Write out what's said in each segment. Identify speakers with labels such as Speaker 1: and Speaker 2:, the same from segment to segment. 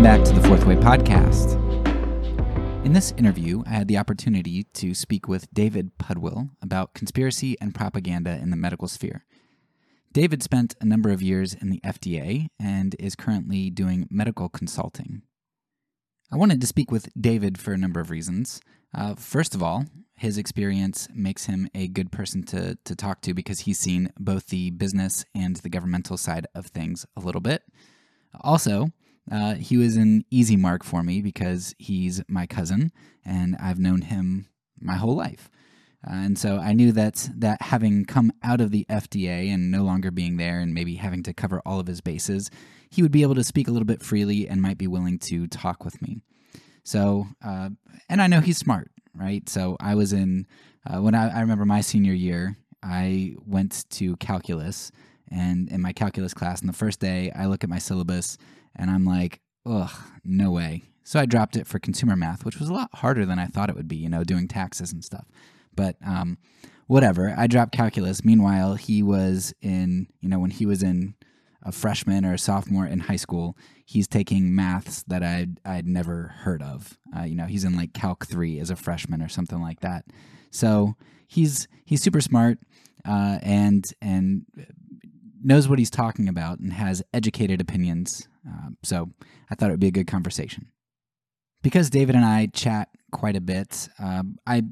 Speaker 1: Welcome back to the Fourth Way Podcast. In this interview, I had the opportunity to speak with David Pudwill about conspiracy and propaganda in the medical sphere. David spent a number of years in the FDA and is currently doing medical consulting. I wanted to speak with David for a number of reasons. Uh, first of all, his experience makes him a good person to, to talk to because he's seen both the business and the governmental side of things a little bit. Also, uh, he was an easy mark for me because he's my cousin and I've known him my whole life. Uh, and so I knew that that having come out of the FDA and no longer being there and maybe having to cover all of his bases, he would be able to speak a little bit freely and might be willing to talk with me. So, uh, and I know he's smart, right? So I was in, uh, when I, I remember my senior year, I went to calculus and in my calculus class, and the first day I look at my syllabus and I'm like, ugh, no way. So I dropped it for consumer math, which was a lot harder than I thought it would be, you know, doing taxes and stuff. But um, whatever, I dropped calculus. Meanwhile, he was in, you know, when he was in a freshman or a sophomore in high school, he's taking maths that I'd, I'd never heard of. Uh, you know, he's in like Calc 3 as a freshman or something like that. So he's he's super smart uh, and and knows what he's talking about and has educated opinions. Uh, so I thought it would be a good conversation. Because David and I chat quite a bit, uh, I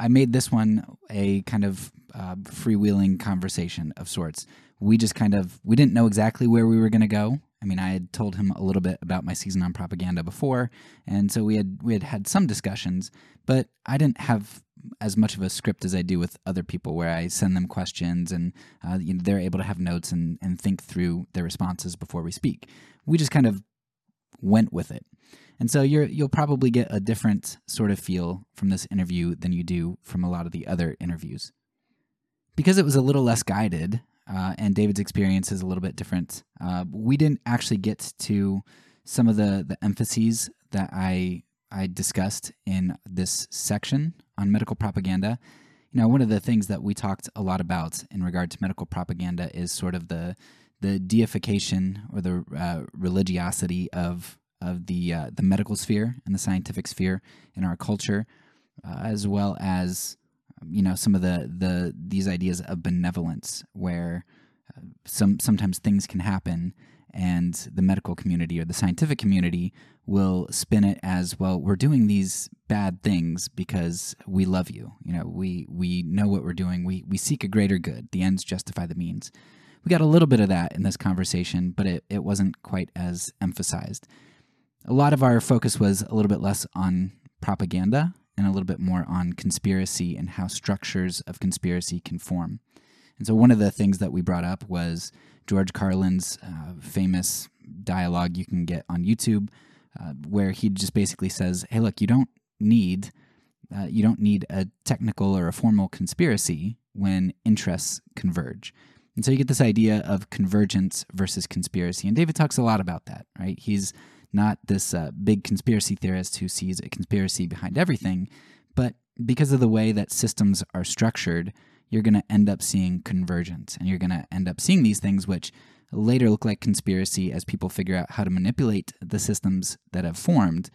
Speaker 1: I made this one a kind of uh, freewheeling conversation of sorts. We just kind of we didn't know exactly where we were going to go. I mean, I had told him a little bit about my season on propaganda before, and so we had we had had some discussions, but I didn't have as much of a script as I do with other people, where I send them questions and uh, you know, they're able to have notes and, and think through their responses before we speak. We just kind of went with it. And so you're, you'll probably get a different sort of feel from this interview than you do from a lot of the other interviews. Because it was a little less guided, uh, and David's experience is a little bit different, uh, we didn't actually get to some of the, the emphases that I I discussed in this section on medical propaganda. You know, one of the things that we talked a lot about in regard to medical propaganda is sort of the the deification or the uh, religiosity of of the uh, the medical sphere and the scientific sphere in our culture, uh, as well as you know some of the the these ideas of benevolence, where uh, some sometimes things can happen and the medical community or the scientific community will spin it as well we're doing these bad things because we love you. You know we we know what we're doing. We we seek a greater good. The ends justify the means we got a little bit of that in this conversation but it, it wasn't quite as emphasized a lot of our focus was a little bit less on propaganda and a little bit more on conspiracy and how structures of conspiracy can form and so one of the things that we brought up was George Carlin's uh, famous dialogue you can get on YouTube, uh, where he just basically says, "Hey, look, you don't need uh, you don't need a technical or a formal conspiracy when interests converge." And so you get this idea of convergence versus conspiracy, and David talks a lot about that. Right? He's not this uh, big conspiracy theorist who sees a conspiracy behind everything, but because of the way that systems are structured, you're going to end up seeing convergence and you're going to end up seeing these things which later look like conspiracy as people figure out how to manipulate the systems that have formed,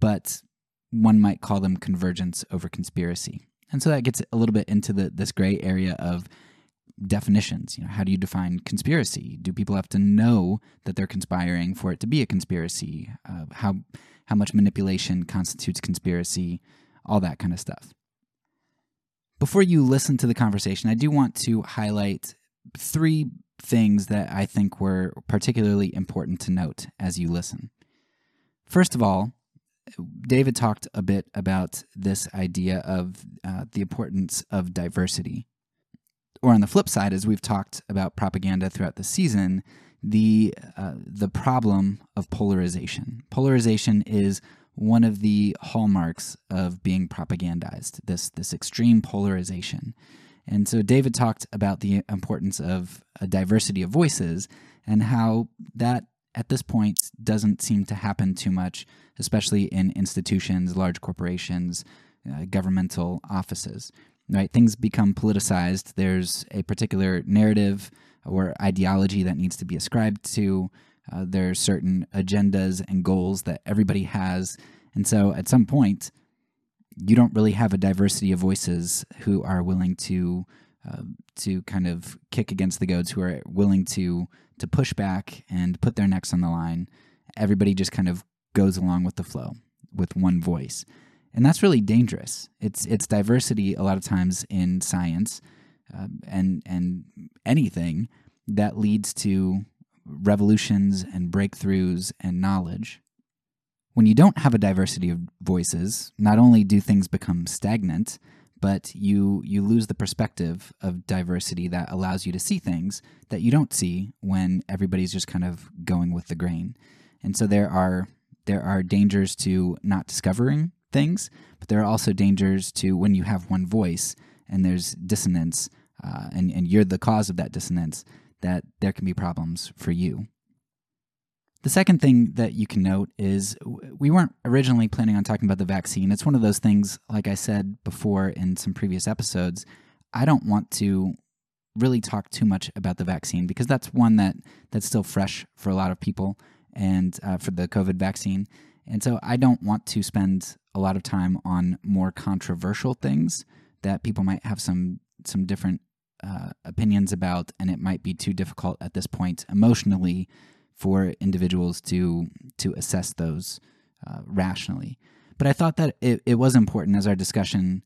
Speaker 1: but one might call them convergence over conspiracy. And so that gets a little bit into the, this gray area of definitions. You know, how do you define conspiracy? Do people have to know that they're conspiring for it to be a conspiracy? Uh, how how much manipulation constitutes conspiracy? All that kind of stuff. Before you listen to the conversation, I do want to highlight three things that I think were particularly important to note as you listen. First of all, David talked a bit about this idea of uh, the importance of diversity. Or on the flip side, as we've talked about propaganda throughout the season, the uh, the problem of polarization. Polarization is one of the hallmarks of being propagandized this this extreme polarization and so david talked about the importance of a diversity of voices and how that at this point doesn't seem to happen too much especially in institutions large corporations uh, governmental offices right things become politicized there's a particular narrative or ideology that needs to be ascribed to Uh, there are certain agendas and goals that everybody has. And so at some point, you don't really have a diversity of voices who are willing to uh, to kind of kick against the goads, who are willing to to push back and put their necks on the line. Everybody just kind of goes along with the flow with one voice, and that's really dangerous. It's it's diversity a lot of times in science uh, and and anything that leads to revolutions and breakthroughs and knowledge. When you don't have a diversity of voices, not only do things become stagnant, but you you lose the perspective of diversity that allows you to see things that you don't see when everybody's just kind of going with the grain. And so there are there are dangers to not discovering things, but there are also dangers to when you have one voice and there's dissonance, uh, and and you're the cause of that dissonance that there can be problems for you. The second thing that you can note is we weren't originally planning on talking about the vaccine. It's one of those things, like I said before in some previous episodes, I don't want to really talk too much about the vaccine because that's one that that's still fresh for a lot of people and uh, for the COVID vaccine. And so I don't want to spend a lot of time on more controversial things that people might have some some different uh, opinions about, and it might be too difficult at this point emotionally for individuals to to assess those uh, rationally. But I thought that it, it was important as our discussion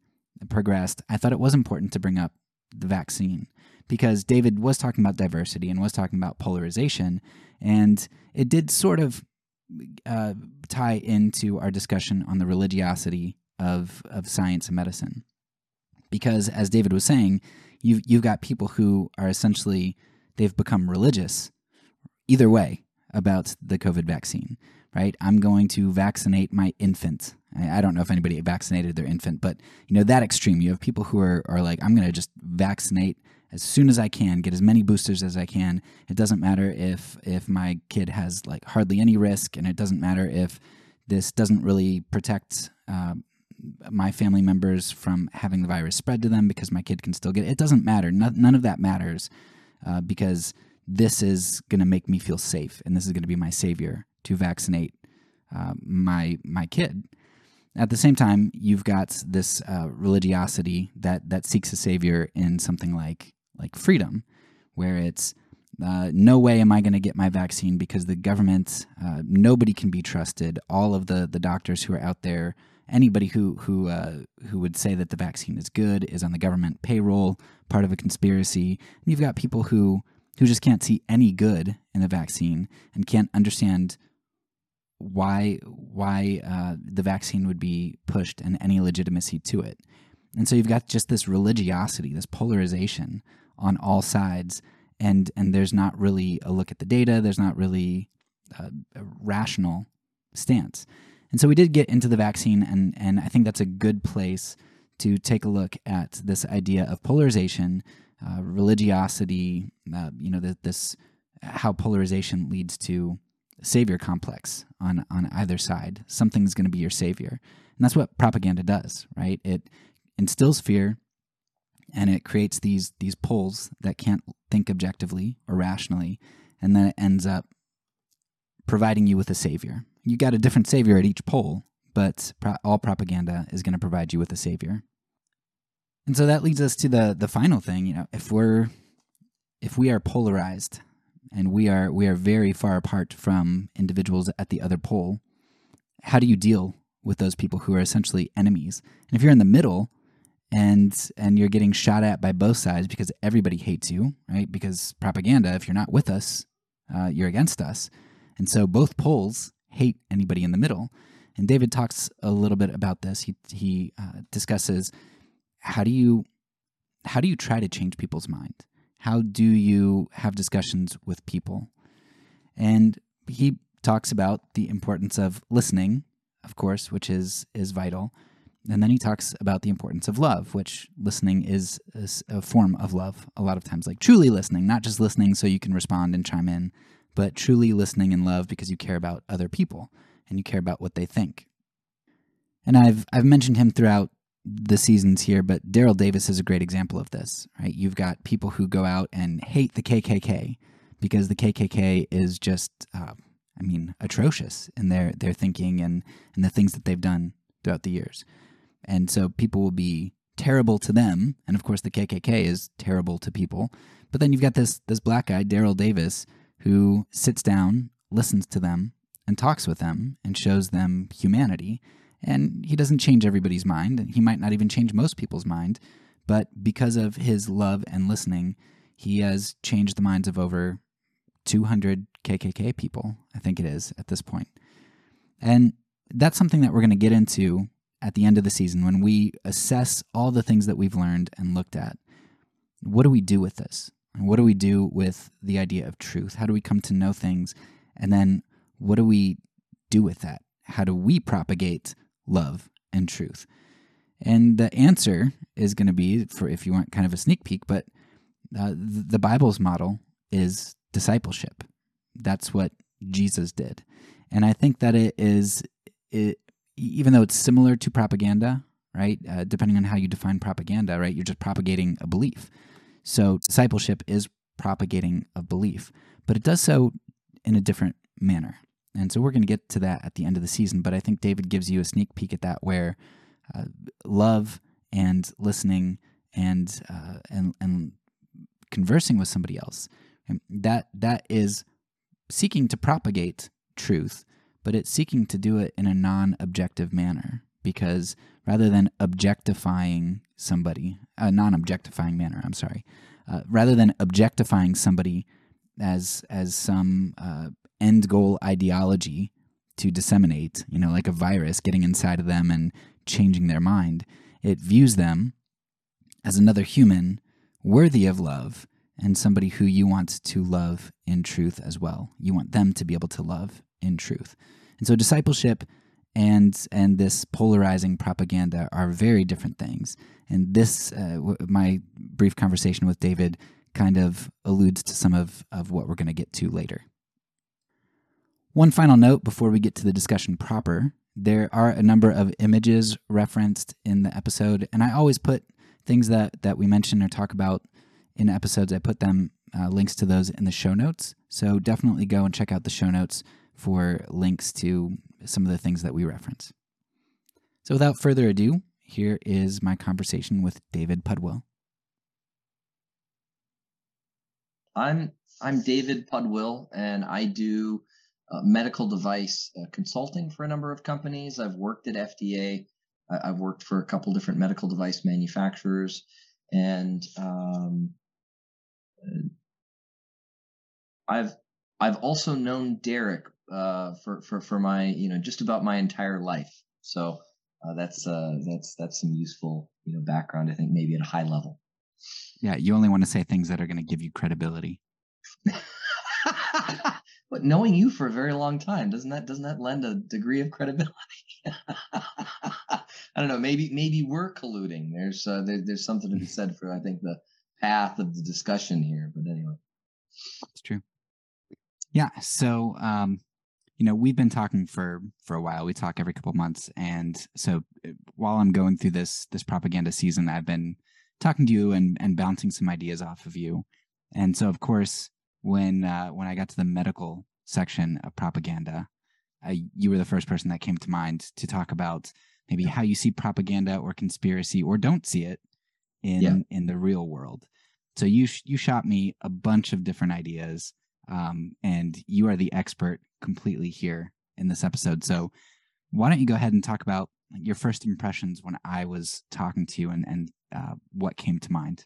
Speaker 1: progressed. I thought it was important to bring up the vaccine because David was talking about diversity and was talking about polarization, and it did sort of uh, tie into our discussion on the religiosity of of science and medicine. Because as David was saying, you've you've got people who are essentially they've become religious either way about the COVID vaccine, right? I'm going to vaccinate my infant. I don't know if anybody vaccinated their infant, but you know that extreme. You have people who are are like, I'm going to just vaccinate as soon as I can, get as many boosters as I can. It doesn't matter if if my kid has like hardly any risk, and it doesn't matter if this doesn't really protect uh, my family members from having the virus spread to them because my kid can still get it. It doesn't matter. No, none of that matters uh, because this is going to make me feel safe and this is going to be my savior to vaccinate uh, my my kid. At the same time, you've got this uh, religiosity that that seeks a savior in something like like freedom, where it's uh, no way am I going to get my vaccine because the government, uh, nobody can be trusted. All of the the doctors who are out there anybody who who uh, who would say that the vaccine is good is on the government payroll, part of a conspiracy. And you've got people who who just can't see any good in the vaccine and can't understand why why uh, the vaccine would be pushed and any legitimacy to it. And so you've got just this religiosity, this polarization on all sides, and and there's not really a look at the data. There's not really a, a rational stance. And so we did get into the vaccine, and, and I think that's a good place to take a look at this idea of polarization, uh, religiosity, uh, you know, the, this how polarization leads to savior complex on on either side. Something's going to be your savior, and that's what propaganda does, right? It instills fear, and it creates these these poles that can't think objectively or rationally, and then it ends up providing you with a savior you got a different savior at each pole, but pro- all propaganda is going to provide you with a savior. And so that leads us to the the final thing, you know, if we're if we are polarized and we are we are very far apart from individuals at the other pole, how do you deal with those people who are essentially enemies? And if you're in the middle and and you're getting shot at by both sides because everybody hates you, right? Because propaganda, if you're not with us, uh, you're against us. And so both poles hate anybody in the middle. And David talks a little bit about this. He he uh, discusses how do you how do you try to change people's mind? How do you have discussions with people? And he talks about the importance of listening, of course, which is is vital. And then he talks about the importance of love, which listening is, a form of love a lot of times, like truly listening, not just listening so you can respond and chime in, but truly listening in love because you care about other people and you care about what they think. And I've I've mentioned him throughout the seasons here, but Daryl Davis is a great example of this, right? You've got people who go out and hate the KKK because the KKK is just, uh, I mean, atrocious in their their thinking and and the things that they've done throughout the years, and so people will be terrible to them, and of course the KKK is terrible to people. But then you've got this this black guy, Daryl Davis, who sits down, listens to them, and talks with them, and shows them humanity. And he doesn't change everybody's mind, and he might not even change most people's mind, but because of his love and listening, he has changed the minds of over 200 KKK people, I think it is at this point. And that's something that we're going to get into at the end of the season when we assess all the things that we've learned and looked at. What do we do with this? And what do we do with the idea of truth? How do we come to know things? And then what do we do with that? How do we propagate love and truth? And the answer is going to be, for if you want kind of a sneak peek, but uh, the Bible's model is discipleship. That's what Jesus did. And I think that it is, it, even though it's similar to propaganda, right? Uh, depending on how you define propaganda, right? You're just propagating a belief. So discipleship is propagating a belief, but it does so in a different manner. And so we're going to get to that at the end of the season. But I think David gives you a sneak peek at that where uh, love and listening and, uh, and, and conversing with somebody else, that, that is seeking to propagate truth, but it's seeking to do it in a non objective manner because rather than objectifying somebody, a non objectifying manner, I'm sorry, uh, rather than objectifying somebody as, as some uh, end goal ideology to disseminate, you know, like a virus getting inside of them and changing their mind, it views them as another human worthy of love and somebody who you want to love in truth as well. You want them to be able to love in truth. And so discipleship and and this polarizing propaganda are very different things. And this uh, w- my brief conversation with David kind of alludes to some of, of what we're going to get to later. One final note before we get to the discussion proper there are a number of images referenced in the episode, and I always put things that, that we mention or talk about in episodes, I put them uh, links to those in the show notes. So definitely go and check out the show notes for links to some of the things that we reference. So without further ado, here is my conversation with David Pudwill.
Speaker 2: I'm I'm David Pudwill, and I do uh, medical device uh, consulting for a number of companies. I've worked at FDA. I, have worked for a couple different medical device manufacturers, and um, I've I've also known Derek uh, for for for my you know just about my entire life. So uh, that's uh, that's that's some useful you know background. I think maybe at a high level.
Speaker 1: Yeah, you only want to say things that are going to give you credibility.
Speaker 2: but knowing you for a very long time doesn't that doesn't that lend a degree of credibility? I don't know. Maybe maybe we're colluding. There's uh, there, there's something to be said for I think the path of the discussion here. But anyway,
Speaker 1: it's true. Yeah. So, um, you know, we've been talking for for a while. We talk every couple months, and so uh, while I'm going through this this propaganda season, I've been talking to you and and bouncing some ideas off of you. And so, of course, when uh, when I got to the medical section of propaganda, you were the first person that came to mind to talk about maybe how you see propaganda or conspiracy or don't see it in yeah. in the real world. So you sh- you shot me a bunch of different ideas, um, and you are the expert completely here in this episode. So why don't you go ahead and talk about your first impressions when I was talking to you and and uh, what came to mind?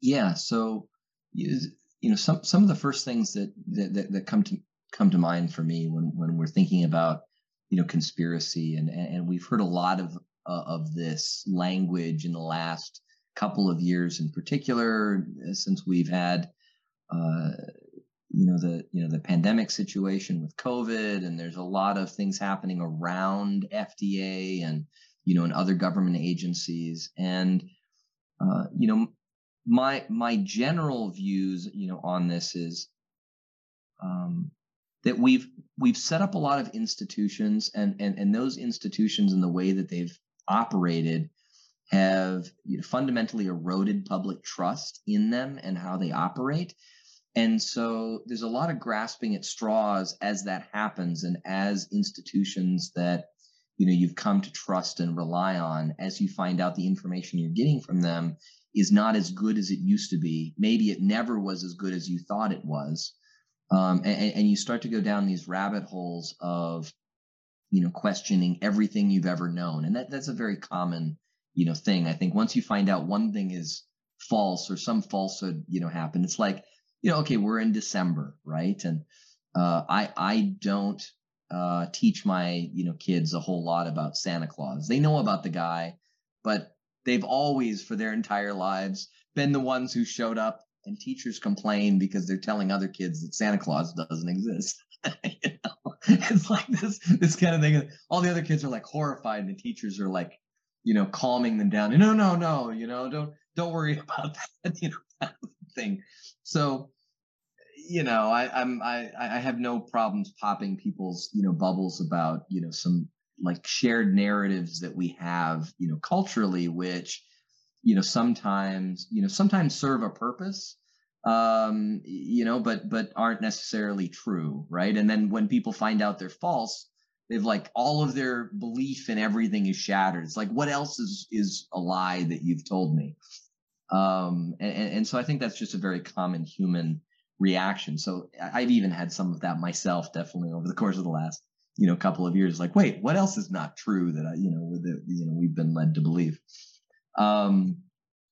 Speaker 2: Yeah. So you, you know some some of the first things that, that that that come to come to mind for me when when we're thinking about you know conspiracy and and we've heard a lot of uh, of this language in the last couple of years in particular since we've had uh, you know the you know the pandemic situation with covid and there's a lot of things happening around fda and you know and other government agencies and uh, you know my my general views you know on this is um, that we've we've set up a lot of institutions and and and those institutions and the way that they've operated have you know, fundamentally eroded public trust in them and how they operate. And so there's a lot of grasping at straws as that happens and as institutions that you know you've come to trust and rely on as you find out the information you're getting from them is not as good as it used to be. Maybe it never was as good as you thought it was. Um, and, and you start to go down these rabbit holes of you know questioning everything you've ever known and that that's a very common you know thing i think once you find out one thing is false or some falsehood you know happened it's like you know okay we're in december right and uh, i i don't uh, teach my you know kids a whole lot about santa claus they know about the guy but they've always for their entire lives been the ones who showed up and teachers complain because they're telling other kids that santa claus doesn't exist you know? it's like this this kind of thing. All the other kids are like horrified, and the teachers are like, you know, calming them down. No, no, no, you know, don't don't worry about that, you know, thing. So, you know, I, I'm I I have no problems popping people's you know bubbles about you know some like shared narratives that we have you know culturally, which you know sometimes you know sometimes serve a purpose um, you know, but but aren't necessarily true, right? And then when people find out they're false, they've like all of their belief in everything is shattered. It's like, what else is is a lie that you've told me? Um, and, and so I think that's just a very common human reaction. So I've even had some of that myself, definitely over the course of the last you know couple of years. Like, wait, what else is not true that I you know that you know we've been led to believe? Um,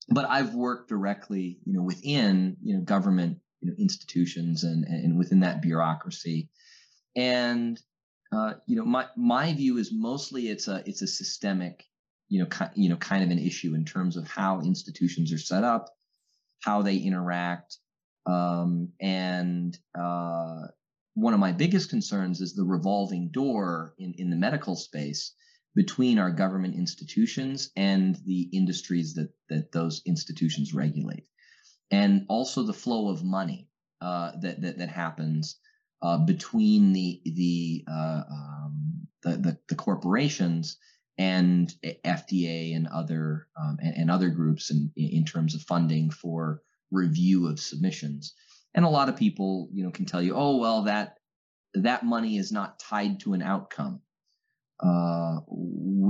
Speaker 2: but I've worked directly, you know, within you know government you know, institutions and and within that bureaucracy, and uh, you know my my view is mostly it's a it's a systemic you know you know kind of an issue in terms of how institutions are set up, how they interact, um, and uh, one of my biggest concerns is the revolving door in in the medical space between our government institutions and the industries that that those institutions regulate, and also the flow of money uh, that, that that happens uh, between the the, uh, um, the, the the corporations and FDA and other um, and, and, other groups in in terms of funding for review of submissions. And a lot of people, you know, can tell you, oh well, that that money is not tied to an outcome uh,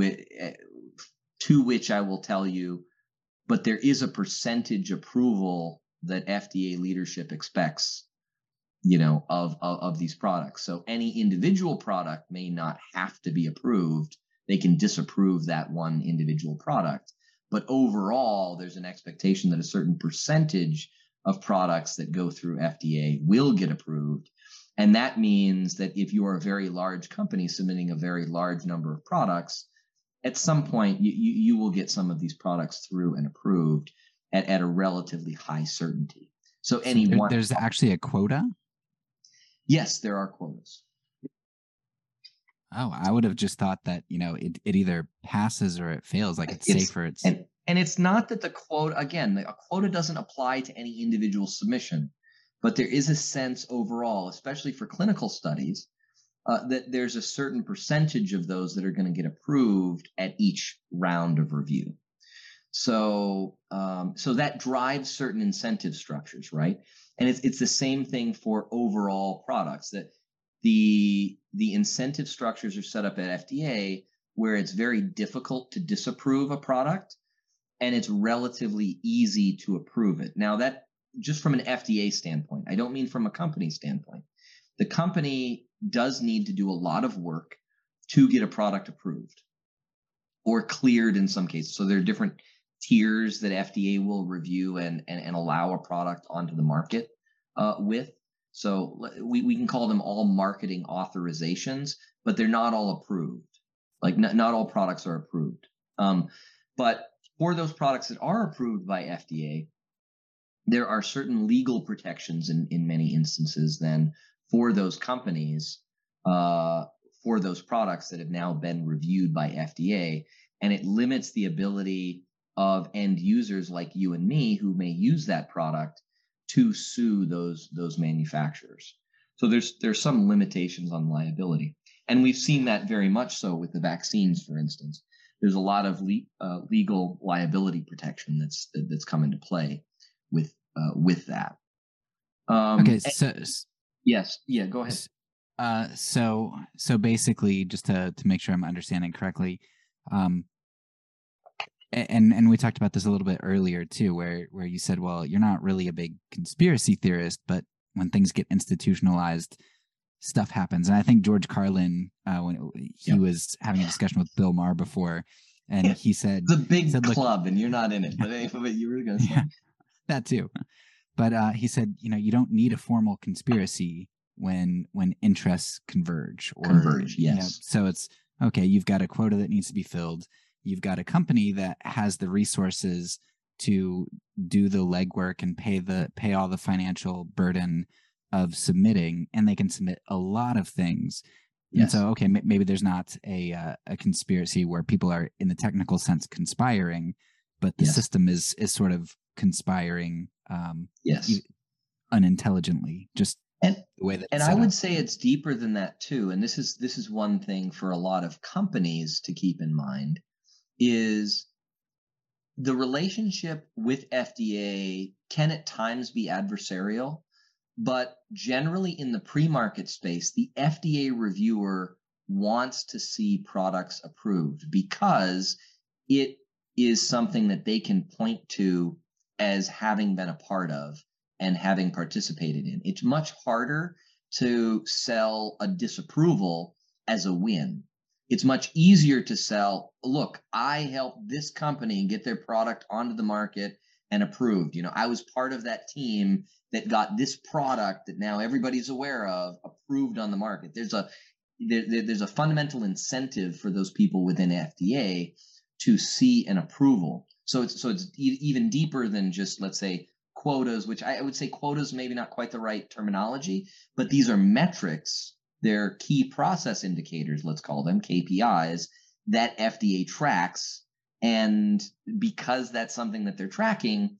Speaker 2: eh, to which I will tell you, but there is a percentage approval that FDA leadership expects, you know, of, of, of these products. So any individual product may not have to be approved. They can disapprove that one individual product. But overall, there's an expectation that a certain percentage of products that go through FDA will get approved and that means that if you are a very large company submitting a very large number of products, at some point you, you, you will get some of these products through and approved at, at a relatively high certainty. So any
Speaker 1: so there's actually a quota?
Speaker 2: Yes, there are quotas.
Speaker 1: Oh, I would have just thought that, you know, it, it either passes or it fails, like it's,
Speaker 2: it's
Speaker 1: safer. It's
Speaker 2: and, and it's not that the quota again, a quota doesn't apply to any individual submission. But there is a sense overall, especially for clinical studies, uh, that there's a certain percentage of those that are going to get approved at each round of review. So, um, so that drives certain incentive structures, right? And it's it's the same thing for overall products that the the incentive structures are set up at FDA where it's very difficult to disapprove a product and it's relatively easy to approve it. Now that just from an FDA standpoint. I don't mean from a company standpoint. The company does need to do a lot of work to get a product approved or cleared in some cases. So there are different tiers that FDA will review and, and, and allow a product onto the market uh, with. So we, we can call them all marketing authorizations, but they're not all approved. Like not, not all products are approved. Um, but for those products that are approved by FDA, there are certain legal protections in, in many instances then for those companies uh, for those products that have now been reviewed by FDA. And it limits the ability of end users like you and me who may use that product to sue those those manufacturers. So there's there's some limitations on liability, and we've seen that very much so with the vaccines, for instance. There's a lot of le- uh, legal liability protection that's that's come into play with uh, with that.
Speaker 1: Um, okay, so
Speaker 2: yes, yeah, go ahead.
Speaker 1: Uh, so so basically, just to to make sure I'm understanding correctly, um, and and we talked about this a little bit earlier too, where where you said, well, you're not really a big conspiracy theorist, but when things get institutionalized, stuff happens. And I think George Carlin, uh, when he was having a discussion with Bill Maher before, and he said
Speaker 2: the big said, club, and you're not in it, but, but you were going to say yeah,
Speaker 1: that too. But uh, he said, you know, you don't need a formal conspiracy when when interests converge
Speaker 2: or converge. Yes. You know,
Speaker 1: so it's okay. You've got a quota that needs to be filled. You've got a company that has the resources to do the legwork and pay the pay all the financial burden of submitting, and they can submit a lot of things. Yes. And so, okay, maybe there's not a uh, a conspiracy where people are, in the technical sense, conspiring, but the yes. system is is sort of conspiring. Um,
Speaker 2: yes.
Speaker 1: Unintelligently, just
Speaker 2: and, the way that. And I would up. say it's deeper than that too. And this is this is one thing for a lot of companies to keep in mind is the relationship with FDA can at times be adversarial, but generally in the pre market space, the FDA reviewer wants to see products approved because it is something that they can point to as having been a part of and having participated in. It's much harder to sell a disapproval as a win it's much easier to sell look i helped this company get their product onto the market and approved. You know i was part of that team that got this product that now everybody's aware of approved on the market. There's a there, there's a fundamental incentive for those people within fda to see an approval. So it's so it's e- even deeper than just let's say quotas which I would say quotas maybe not quite the right terminology but these are metrics they're key process indicators, let's call them KPIs, that FDA tracks. And because that's something that they're tracking,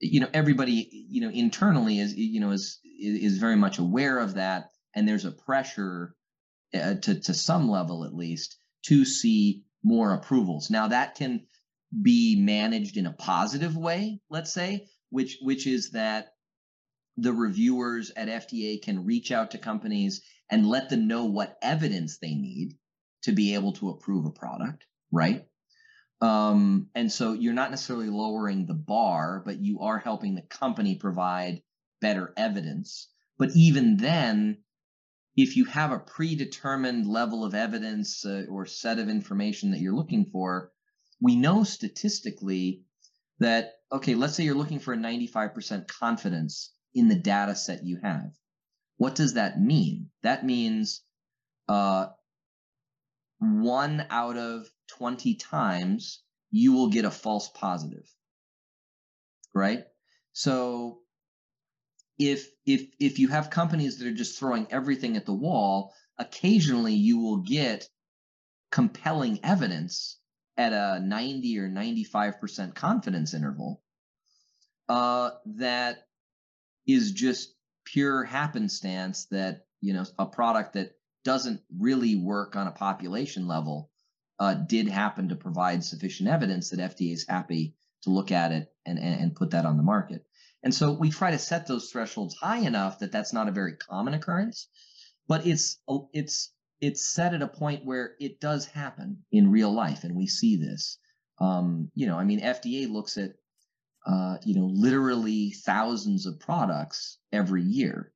Speaker 2: you know, everybody, you know, internally is, you know, is is very much aware of that. And there's a pressure uh, to, to some level, at least, to see more approvals. Now that can be managed in a positive way, let's say, which which is that the reviewers at FDA can reach out to companies and let them know what evidence they need to be able to approve a product, right? Um, and so you're not necessarily lowering the bar, but you are helping the company provide better evidence. But even then, if you have a predetermined level of evidence uh, or set of information that you're looking for, we know statistically that, okay, let's say you're looking for a 95% confidence in the data set you have. What does that mean? That means uh, one out of 20 times you will get a false positive. Right? So if if if you have companies that are just throwing everything at the wall, occasionally you will get compelling evidence at a 90 or 95% confidence interval uh, that is just pure happenstance that you know a product that doesn't really work on a population level uh, did happen to provide sufficient evidence that FDA is happy to look at it and, and, and put that on the market. And so we try to set those thresholds high enough that that's not a very common occurrence, but it's it's it's set at a point where it does happen in real life, and we see this. Um, you know, I mean, FDA looks at uh, you know, literally thousands of products every year.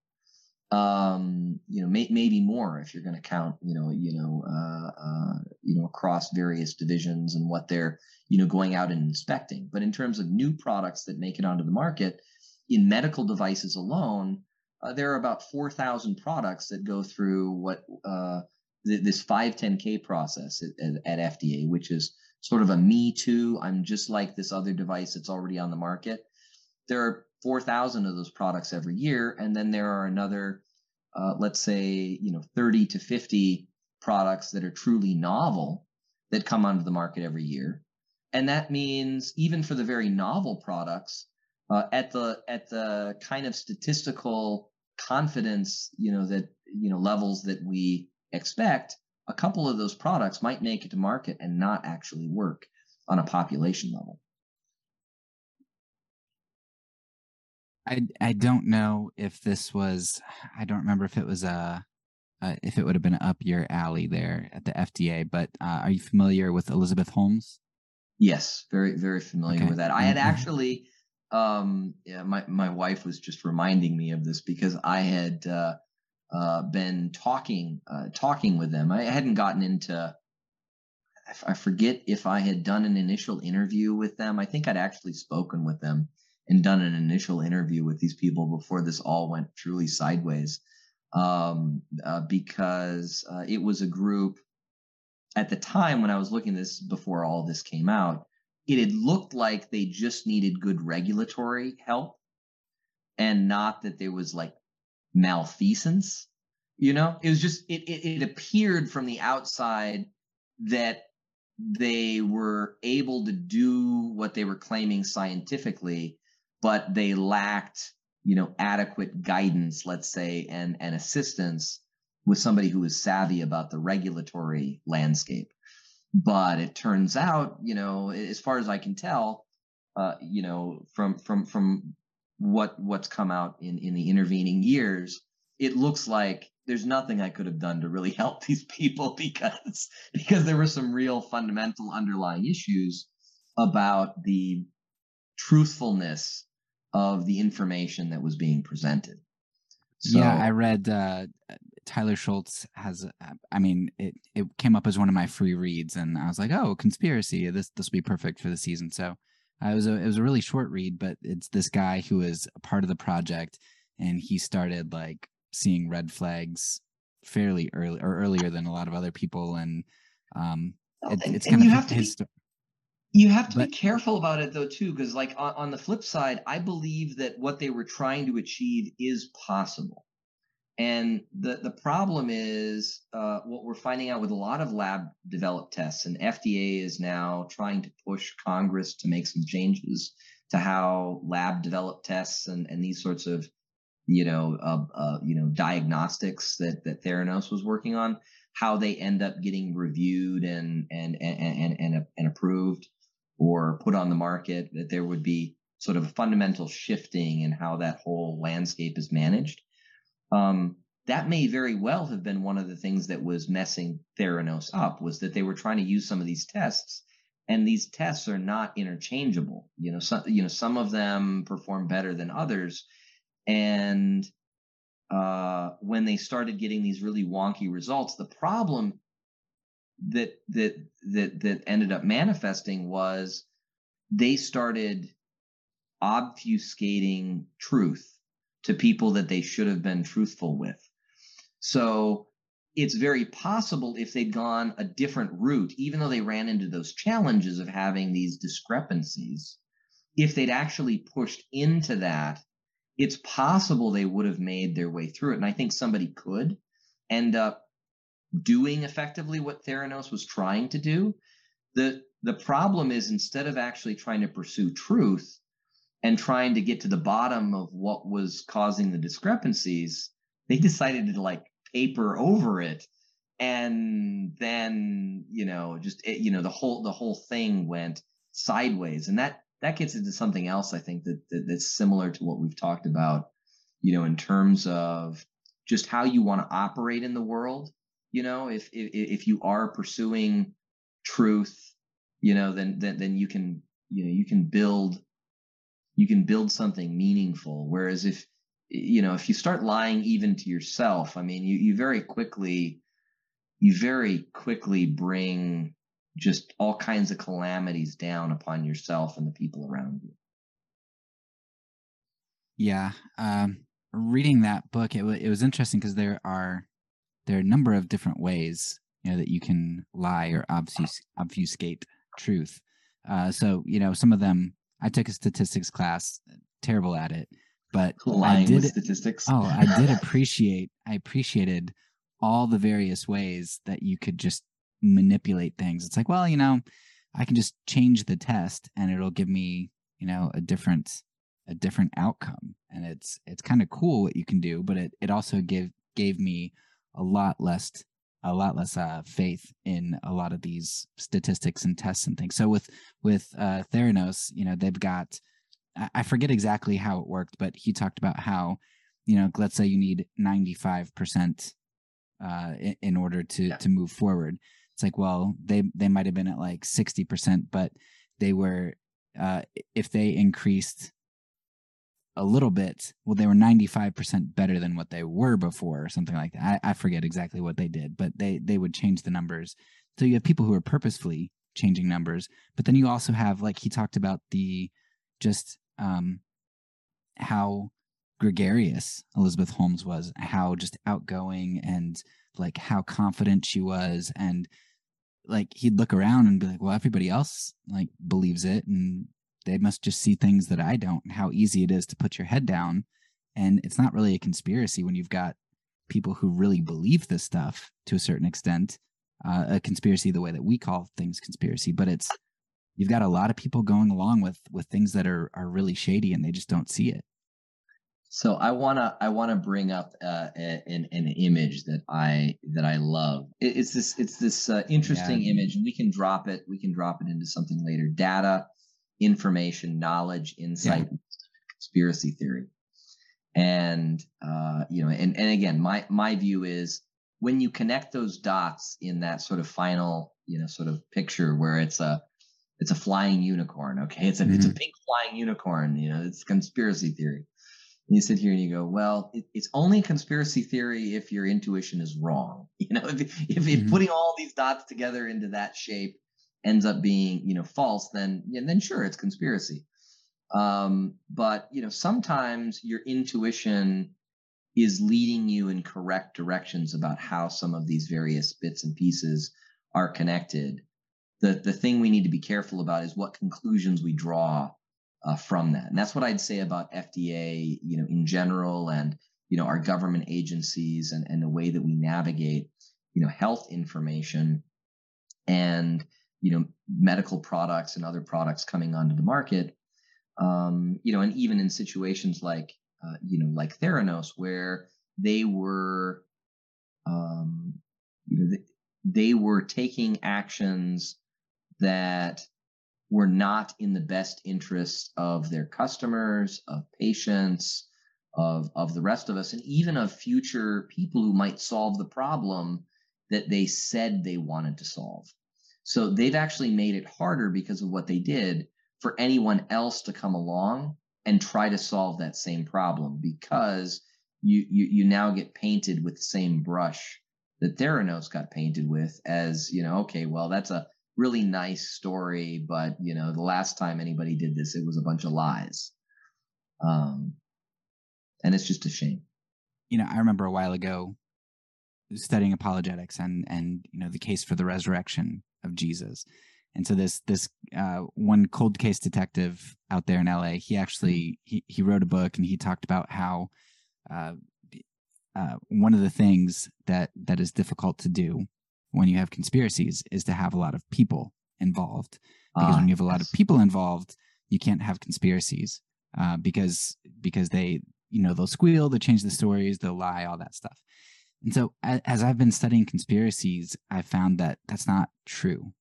Speaker 2: Um, you know, may, maybe more if you're going to count, you know, you know, uh, uh, you know, across various divisions and what they're, you know, going out and inspecting. But in terms of new products that make it onto the market, in medical devices alone, uh, there are about 4,000 products that go through what uh, th- this 510K process at, at FDA, which is sort of a me too. I'm just like this other device that's already on the market. There are 4,000 of those products every year. And then there are another, uh, let's say, you know, 30 to 50 products that are truly novel that come onto the market every year. And that means even for the very novel products, uh, at the at the kind of statistical confidence, you know, that you know levels that we expect, a couple of those products might make it to market and not actually work on a population level.
Speaker 1: I I don't know if this was. I don't remember if it was a. Uh, if it would have been up your alley there at the FDA, but uh, are you familiar with Elizabeth Holmes?
Speaker 2: Yes, very very familiar okay. with that. I had actually, um, yeah, my my wife was just reminding me of this because I had uh, uh, been talking uh, talking with them. I hadn't gotten into. I forget if I had done an initial interview with them. I think I'd actually spoken with them and done an initial interview with these people before this all went truly sideways, um, uh, because uh, it was a group at the time when I was looking this before all this came out. It had looked like they just needed good regulatory help, and not that there was like malfeasance. You know, it was just it, it, it appeared from the outside that they were able to do what they were claiming scientifically but they lacked, you know, adequate guidance, let's say, and, and assistance with somebody who is savvy about the regulatory landscape. But it turns out, you know, as far as I can tell, uh, you know, from from from what what's come out in in the intervening years, it looks like there's nothing I could have done to really help these people because because there were some real fundamental underlying issues about the truthfulness of the information that was being presented.
Speaker 1: So, yeah, I read uh, Tyler Shultz has. I mean, it it came up as one of my free reads, and I was like, oh, conspiracy. This this will be perfect for the season. So I was a, it was a really short read, but it's this guy who is a part of the project, and he started like seeing red flags fairly early or earlier than a lot of other people, and um, it, it's kind of his. Be-
Speaker 2: you have to but, be careful about it though too, because like on, on the flip side, I believe that what they were trying to achieve is possible. And the the problem is uh, what we're finding out with a lot of lab developed tests, and FDA is now trying to push Congress to make some changes to how lab developed tests and, and these sorts of you know uh, uh, you know diagnostics that that Theranos was working on, how they end up getting reviewed and and and and, and, and approved or put on the market, that there would be sort of a fundamental shifting in how that whole landscape is managed. Um, that may very well have been one of the things that was messing Theranos up was that they were trying to use some of these tests and these tests are not interchangeable. You know, some, you know, some of them perform better than others. And uh, when they started getting these really wonky results, the problem that that that that ended up manifesting was they started obfuscating truth to people that they should have been truthful with. So it's very possible if they'd gone a different route, even though they ran into those challenges of having these discrepancies, if they'd actually pushed into that, it's possible they would have made their way through it. And I think somebody could end up doing effectively what Theranos was trying to do. The the problem is instead of actually trying to pursue truth and trying to get to the bottom of what was causing the discrepancies, they decided to like paper over it. And then you know just it, you know the whole the whole thing went sideways. And that that gets into something else i think that, that that's similar to what we've talked about you know in terms of just how you want to operate in the world. You know if if, if you are pursuing truth you know then, then then you can you know you can build you can build something meaningful whereas if you know if you start lying even to yourself i mean you you very quickly you very quickly bring just all kinds of calamities down upon yourself and the people around you
Speaker 1: yeah um reading that book it, w- it was interesting because there are there are a number of different ways you know that you can lie or obfus- obfuscate truth. Uh, so you know some of them. I took a statistics class, terrible at it, but
Speaker 2: Lying
Speaker 1: I did
Speaker 2: statistics.
Speaker 1: Oh, I did appreciate. I appreciated all the various ways that you could just manipulate things. It's like, well, you know, I can just change the test and it'll give me, you know, a different a different outcome. And it's it's kind of cool what you can do, but it it also gave gave me a lot less a lot less uh, faith in a lot of these statistics and tests and things. So with with uh, Theranos, you know, they've got I forget exactly how it worked, but he talked about how, you know, let's say you need 95% uh, in, in order to, yeah. to move forward. It's like, well, they, they might have been at like 60%, but they were, uh, if they increased a little bit, well, they were 95% better than what they were before or something like that. I, I forget exactly what they did, but they, they would change the numbers. So you have people who are purposefully changing numbers, but then you also have, like he talked about the, just um, how gregarious Elizabeth Holmes was, how just outgoing and like how confident she was. And like he'd look around and be like, well, everybody else like believes it. And they must just see things that I don't, how easy it is to put your head down. And it's not really a conspiracy when you've got people who really believe this stuff to a certain extent. Uh, a conspiracy, the way that we call things conspiracy, but it's you've got a lot of people going along with with things that are are really shady and they just don't see it.
Speaker 2: So I wanna I wanna bring up uh, an an image that I that I love. It's this it's this uh, interesting yeah. image, and we can drop it we can drop it into something later. Data, information, knowledge, insight, yeah. conspiracy theory, and uh, you know, and and again, my my view is when you connect those dots in that sort of final you know sort of picture where it's a it's a flying unicorn. Okay, it's a mm-hmm. it's a mm-hmm. pink flying unicorn. You know, it's conspiracy theory. And you sit here and you go, well, it, it's only conspiracy theory if your intuition is wrong. You know, if if, if mm-hmm. putting all these dots together into that shape ends up being you know false, then and then sure, it's conspiracy. Um, but you know, sometimes your intuition is leading you in correct directions about how some of these various bits and pieces are connected. The the thing we need to be careful about is what conclusions we draw uh, from that, and that's what I'd say about FDA, you know, in general, and you know, our government agencies and and the way that we navigate, you know, health information, and you know, medical products and other products coming onto the market. Um, you know, and even in situations like uh, you know, like Theranos, where they were, um, you know, they, they were taking actions that were not in the best interests of their customers, of patients, of, of the rest of us, and even of future people who might solve the problem that they said they wanted to solve. So they've actually made it harder because of what they did for anyone else to come along and try to solve that same problem because you you, you now get painted with the same brush that Theranos got painted with as, you know, okay, well, that's a really nice story, but you know, the last time anybody did this, it was a bunch of lies. Um, and it's just a shame.
Speaker 1: You know, I remember a while ago studying apologetics and and you know the case for the resurrection of Jesus. And so this this uh, one cold case detective out there in LA, he actually he, he wrote a book and he talked about how uh, uh, one of the things that that is difficult to do when you have conspiracies is to have a lot of people involved because uh, when you have a lot yes. of people involved you can't have conspiracies uh, because because they you know they'll squeal they'll change the stories they'll lie all that stuff and so as, i've been studying conspiracies i found that that's not true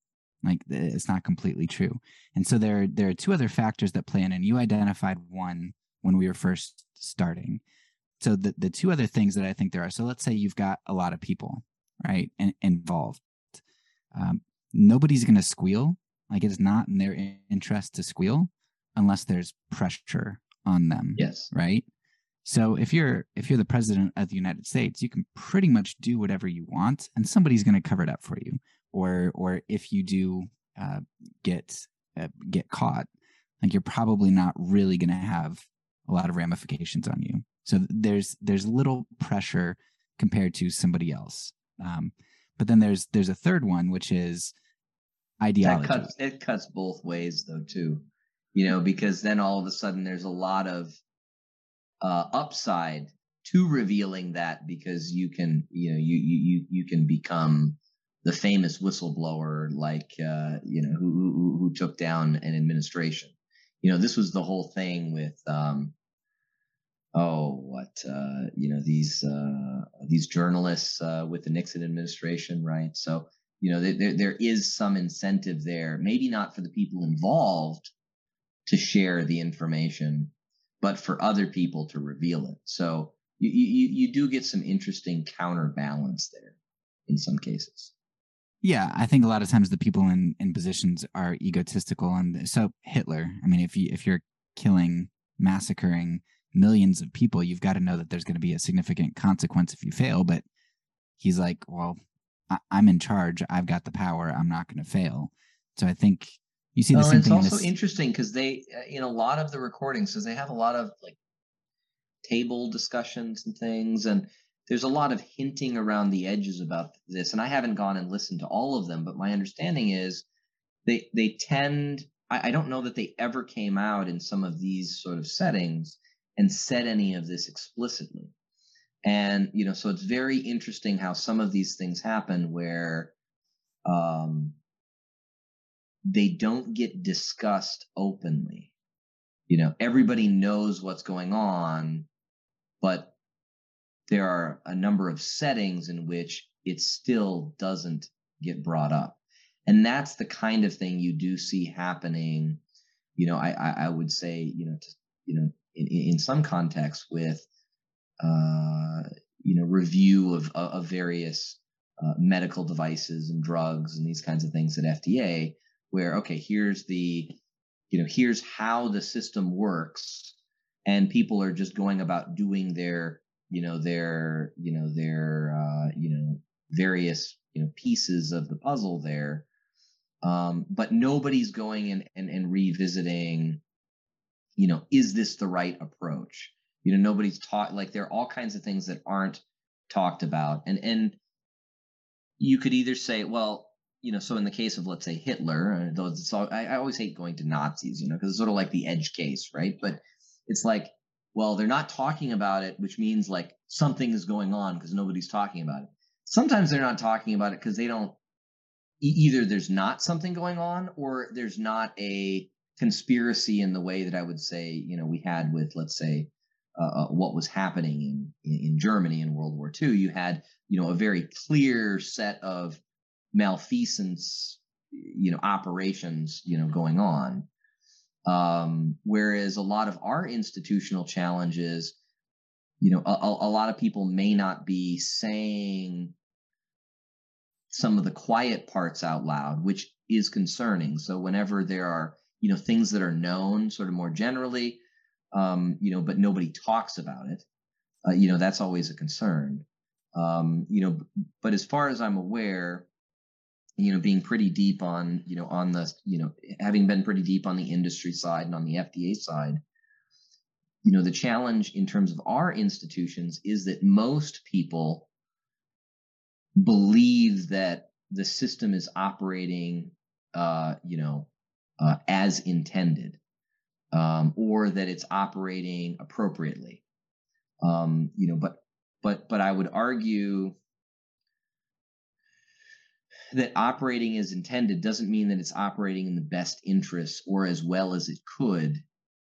Speaker 1: like it's not completely true and so there there are two other factors that play in and you identified one when we were first starting so the, the two other things that i think there are so let's say you've got a lot of people right, and involved. Um, nobody's going to squeal. Like it is not in their interest to squeal unless there's pressure on them.
Speaker 2: Yes.
Speaker 1: Right. So if you're if you're the president of the United States, you can pretty much do whatever you want, and somebody's going to cover it up for you. Or or if you do uh, get uh, get caught, like you're probably not really going to have a lot of ramifications on you. So there's there's little pressure compared to somebody else. Um, but then there's there's a third one, which is ideology.
Speaker 2: That cuts, it cuts both ways though too, you know, because then all of a sudden there's a lot of uh, upside to revealing that because you can you know you you you can become the famous whistleblower like uh, you know who, who who took down an administration. You know, this was the whole thing with um, oh, what uh, you know these uh, these journalists uh, with the Nixon administration, right? So you know there there is some incentive there, maybe not for the people involved, to share the information, but for other people to reveal it. So you, you, you do get some interesting counterbalance there in some cases.
Speaker 1: Yeah, I think a lot of times the people in, in positions are egotistical, and so Hitler. I mean, if you if you're killing, massacring millions of people, you've got to know that there's going to be a significant consequence if you fail. But he's like, well, I, am in charge. I've got the power. I'm not going to fail. So I think you see the well, same
Speaker 2: it's
Speaker 1: thing.
Speaker 2: It's also in interesting because they, uh, in a lot of the recordings, because they have a lot of like table discussions and things, and there's a lot of hinting around the edges about this. And I haven't gone and listened to all of them, but my understanding is they they tend. I, I don't know that they ever came out in some of these sort of settings and said any of this explicitly. And you know, so it's very interesting how some of these things happen where um, they don't get discussed openly. You know, everybody knows what's going on, but there are a number of settings in which it still doesn't get brought up. And that's the kind of thing you do see happening. You know, I, I, I would say, you know, to, you know, in, in some contexts with, uh, you know, review of, of various uh, medical devices and drugs and these kinds of things at FDA, where okay, here's the, you know, here's how the system works, and people are just going about doing their, you know, their, you know, their, uh, you know, various, you know, pieces of the puzzle there. Um, but nobody's going and, and, and revisiting, you know, is this the right approach? You know, nobody's taught like there are all kinds of things that aren't talked about, and and you could either say, well, you know, so in the case of let's say Hitler, uh, though it's all, I, I always hate going to Nazis, you know, because it's sort of like the edge case, right? But it's like, well, they're not talking about it, which means like something is going on because nobody's talking about it. Sometimes they're not talking about it because they don't. Either there's not something going on, or there's not a conspiracy in the way that I would say, you know, we had with, let's say, uh, uh what was happening in, in Germany in World War II. You had, you know, a very clear set of malfeasance, you know, operations, you know, going on. Um, whereas a lot of our institutional challenges, you know, a, a lot of people may not be saying some of the quiet parts out loud, which is concerning. So whenever there are, you know, things that are known sort of more generally, um, you know, but nobody talks about it, uh, you know, that's always a concern. Um, you know, but as far as I'm aware, you know, being pretty deep on, you know, on the, you know, having been pretty deep on the industry side and on the FDA side, you know, the challenge in terms of our institutions is that most people believe that the system is operating, uh, you know, uh, as intended, um, or that it's operating appropriately. Um, you know, but but but I would argue that operating as intended doesn't mean that it's operating in the best interests or as well as it could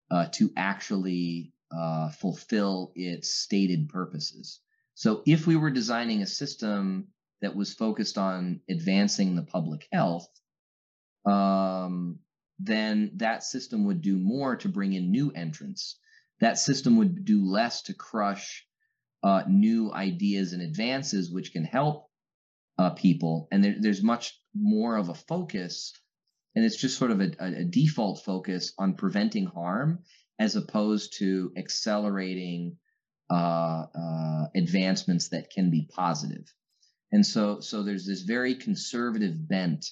Speaker 2: uh, to actually uh, fulfill its stated purposes. So, if we were designing a system that was focused on advancing the public health, um, then that system would do more to bring in new entrants. That system would do less to crush uh, new ideas and advances, which can help uh, people, and there, there's much more of a focus, and it's just sort of a, a, default focus on preventing harm as opposed to accelerating uh, uh, advancements that can be positive. And so, so there's this very conservative bent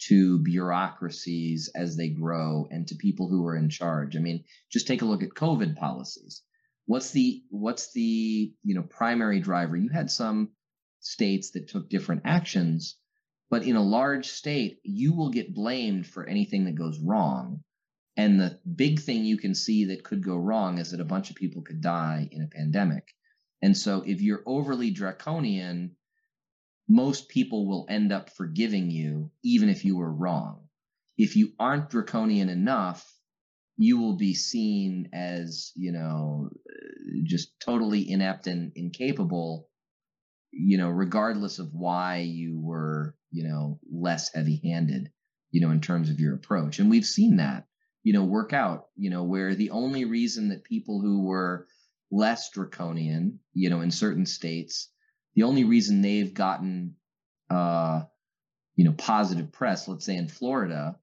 Speaker 2: to bureaucracies as they grow and to people who are in charge. I mean, just take a look at COVID policies. What's the what's the you know primary driver? You had some states that took different actions. But in a large state, you will get blamed for anything that goes wrong. And the big thing you can see that could go wrong is that a bunch of people could die in a pandemic. And so if you're overly draconian, most people will end up forgiving you, even if you were wrong. If you aren't draconian enough, you will be seen as, you know, just totally inept and incapable you know, regardless of why you were, you know, less heavy handed, you know, in terms of your approach. And we've seen that, you know, work out, you know, where the only reason that people who were less draconian, you know, in certain states, the only reason they've gotten, uh, you know, positive press, let's say in Florida,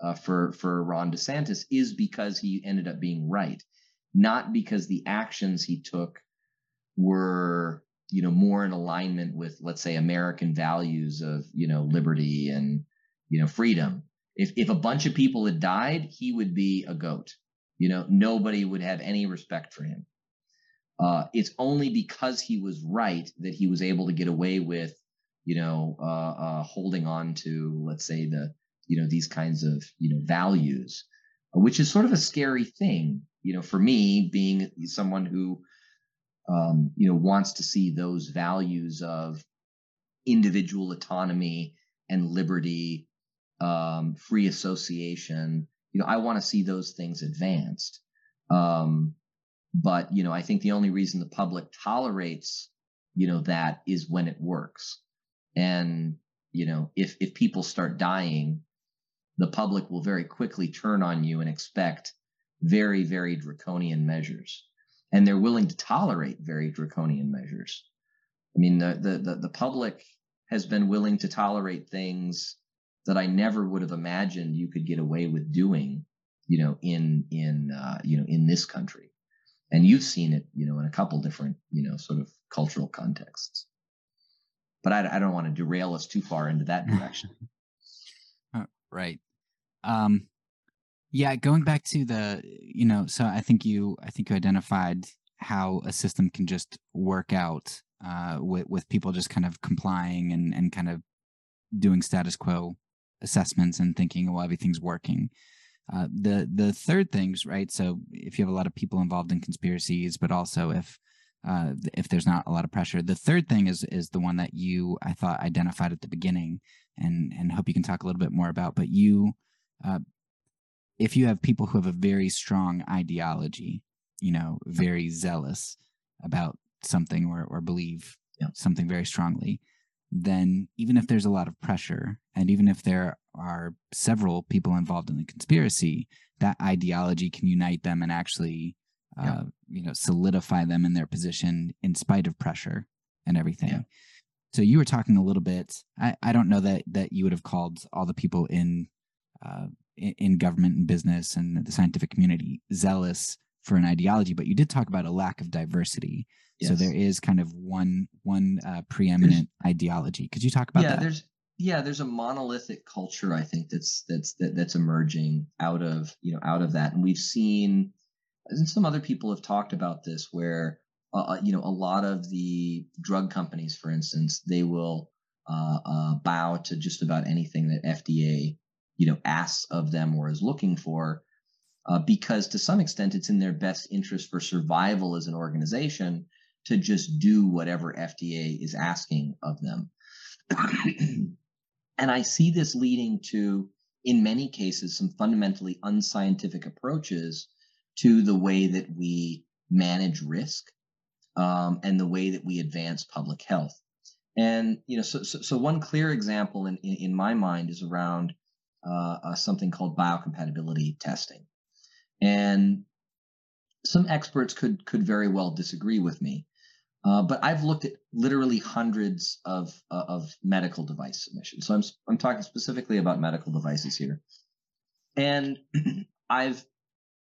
Speaker 2: uh, for for Ron DeSantis, is because he ended up being right, not because the actions he took were, you know, more in alignment with, let's say, American values of, you know, liberty and, you know, freedom if if a bunch of people had died, he would be a goat. You know, nobody would have any respect for him. Uh, it's only because he was right that he was able to get away with, you know, uh, uh, holding on to, let's say, the, you know, these kinds of, you know, values, which is sort of a scary thing, you know, for me being someone who, um, you know, wants to see those values of individual autonomy and liberty um, free association. You know, I want to see those things advanced. Um, but you know, I think the only reason the public tolerates, you know, that is when it works. And you know, if if people start dying, the public will very quickly turn on you and expect very very draconian measures, and they're willing to tolerate very draconian measures. I mean, the the the, the public has been willing to tolerate things that I never would have imagined you could get away with doing, you know, in in uh, you know in this country. And you've seen it, you know, in a couple different, you know, sort of cultural contexts. But I, I don't want to derail us too far into that direction.
Speaker 1: Uh, right. Um, yeah, going back to the, you know, so I think you, I think you identified how a system can just work out uh, with with people just kind of complying and and kind of doing status quo assessments and thinking, well, everything's working. Uh, the the third things, right? So if you have a lot of people involved in conspiracies, but also if uh, if there's not a lot of pressure, the third thing is is the one that you I thought identified at the beginning, and and hope you can talk a little bit more about. But you, uh, if you have people who have a very strong ideology, you know, very zealous about something or or believe yeah. something very strongly, then even if there's a lot of pressure and even if there are several people involved in the conspiracy that ideology can unite them and actually uh, yeah. you know solidify them in their position in spite of pressure and everything yeah. so you were talking a little bit I, I don't know that that you would have called all the people in uh, in, government and business and the scientific community zealous for an ideology but you did talk about a lack of diversity Yes. So there is kind of one one uh, preeminent there's, ideology. Could you talk about
Speaker 2: yeah,
Speaker 1: that?
Speaker 2: There's yeah, there's a monolithic culture I think that's that's that, that's emerging out of you know out of that, and we've seen, and some other people have talked about this where uh, uh you know a lot of the drug companies, for instance, they will uh, uh, bow to just about anything that FDA you know asks of them or is looking for. Uh, because to some extent it's in their best interest for survival as an organization to just do whatever FDA is asking of them. and I see this leading to, in many cases, some fundamentally unscientific approaches to the way that we manage risk um, and the way that we advance public health. And you know, so so, so one clear example in, in, in my mind is around uh, uh, something called biocompatibility testing, and some experts could could very well disagree with me. Uh, but I've looked at literally hundreds of uh, of medical device submissions. So I'm I'm talking specifically about medical devices here, and I've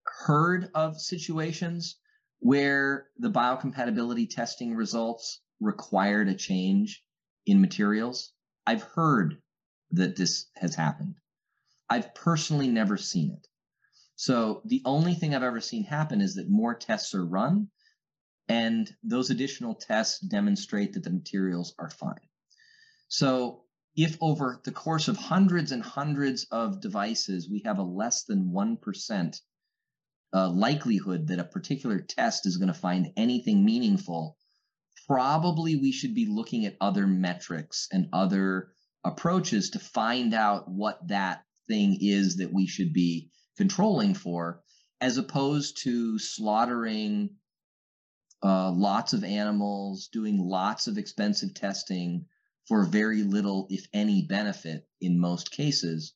Speaker 2: heard of situations where the biocompatibility testing results required a change in materials. I've heard that this has happened. I've personally never seen it. So the only thing I've ever seen happen is that more tests are run and those additional tests demonstrate that the materials are fine. So if over the course of hundreds and hundreds of devices, we have a less than 1% uh, likelihood that a particular test is going to find anything meaningful, probably we should be looking at other metrics and other approaches to find out what that thing is that we should be controlling for, as opposed to slaughtering uh, lots of animals, doing lots of expensive testing for very little, if any, benefit in most cases.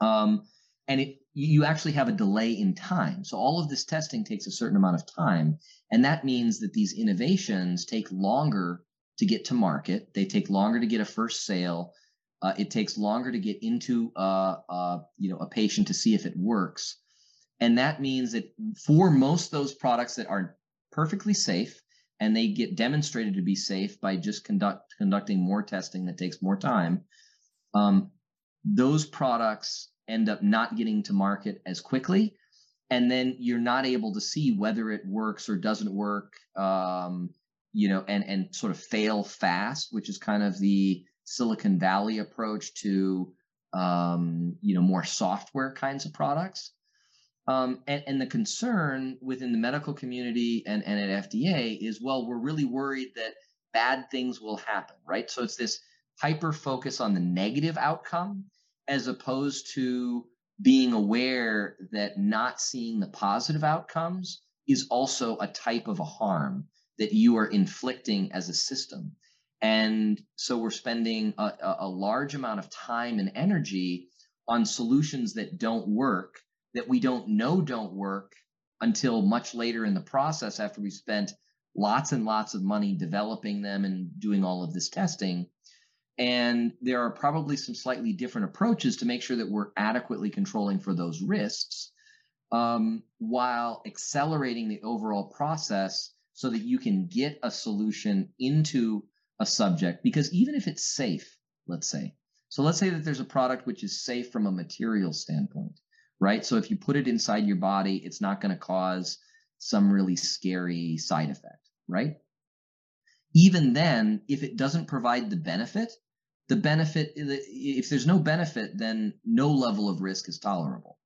Speaker 2: Um, and it you actually have a delay in time. So all of this testing takes a certain amount of time, and that means that these innovations take longer to get to market. They take longer to get a first sale. Uh, it takes longer to get into uh, uh, you know a patient to see if it works, and that means that for most those products that are perfectly safe and they get demonstrated to be safe by just conduct conducting more testing that takes more time. Um, those products end up not getting to market as quickly and then you're not able to see whether it works or doesn't work um, you know and and sort of fail fast which is kind of the silicon valley approach to um, you know more software kinds of products um, and, and the concern within the medical community and, and at fda is well we're really worried that bad things will happen right so it's this hyper focus on the negative outcome as opposed to being aware that not seeing the positive outcomes is also a type of a harm that you are inflicting as a system. And so we're spending a, a, large amount of time and energy on solutions that don't work, that we don't know don't work until much later in the process after we spent lots and lots of money developing them and doing all of this testing. And there are probably some slightly different approaches to make sure that we're adequately controlling for those risks um, while accelerating the overall process so that you can get a solution into a subject. Because even if it's safe, let's say, so let's say that there's a product which is safe from a material standpoint, right? So if you put it inside your body, it's not going to cause some really scary side effect, right? Even then, if it doesn't provide the benefit, the benefit if there's no benefit then no level of risk is tolerable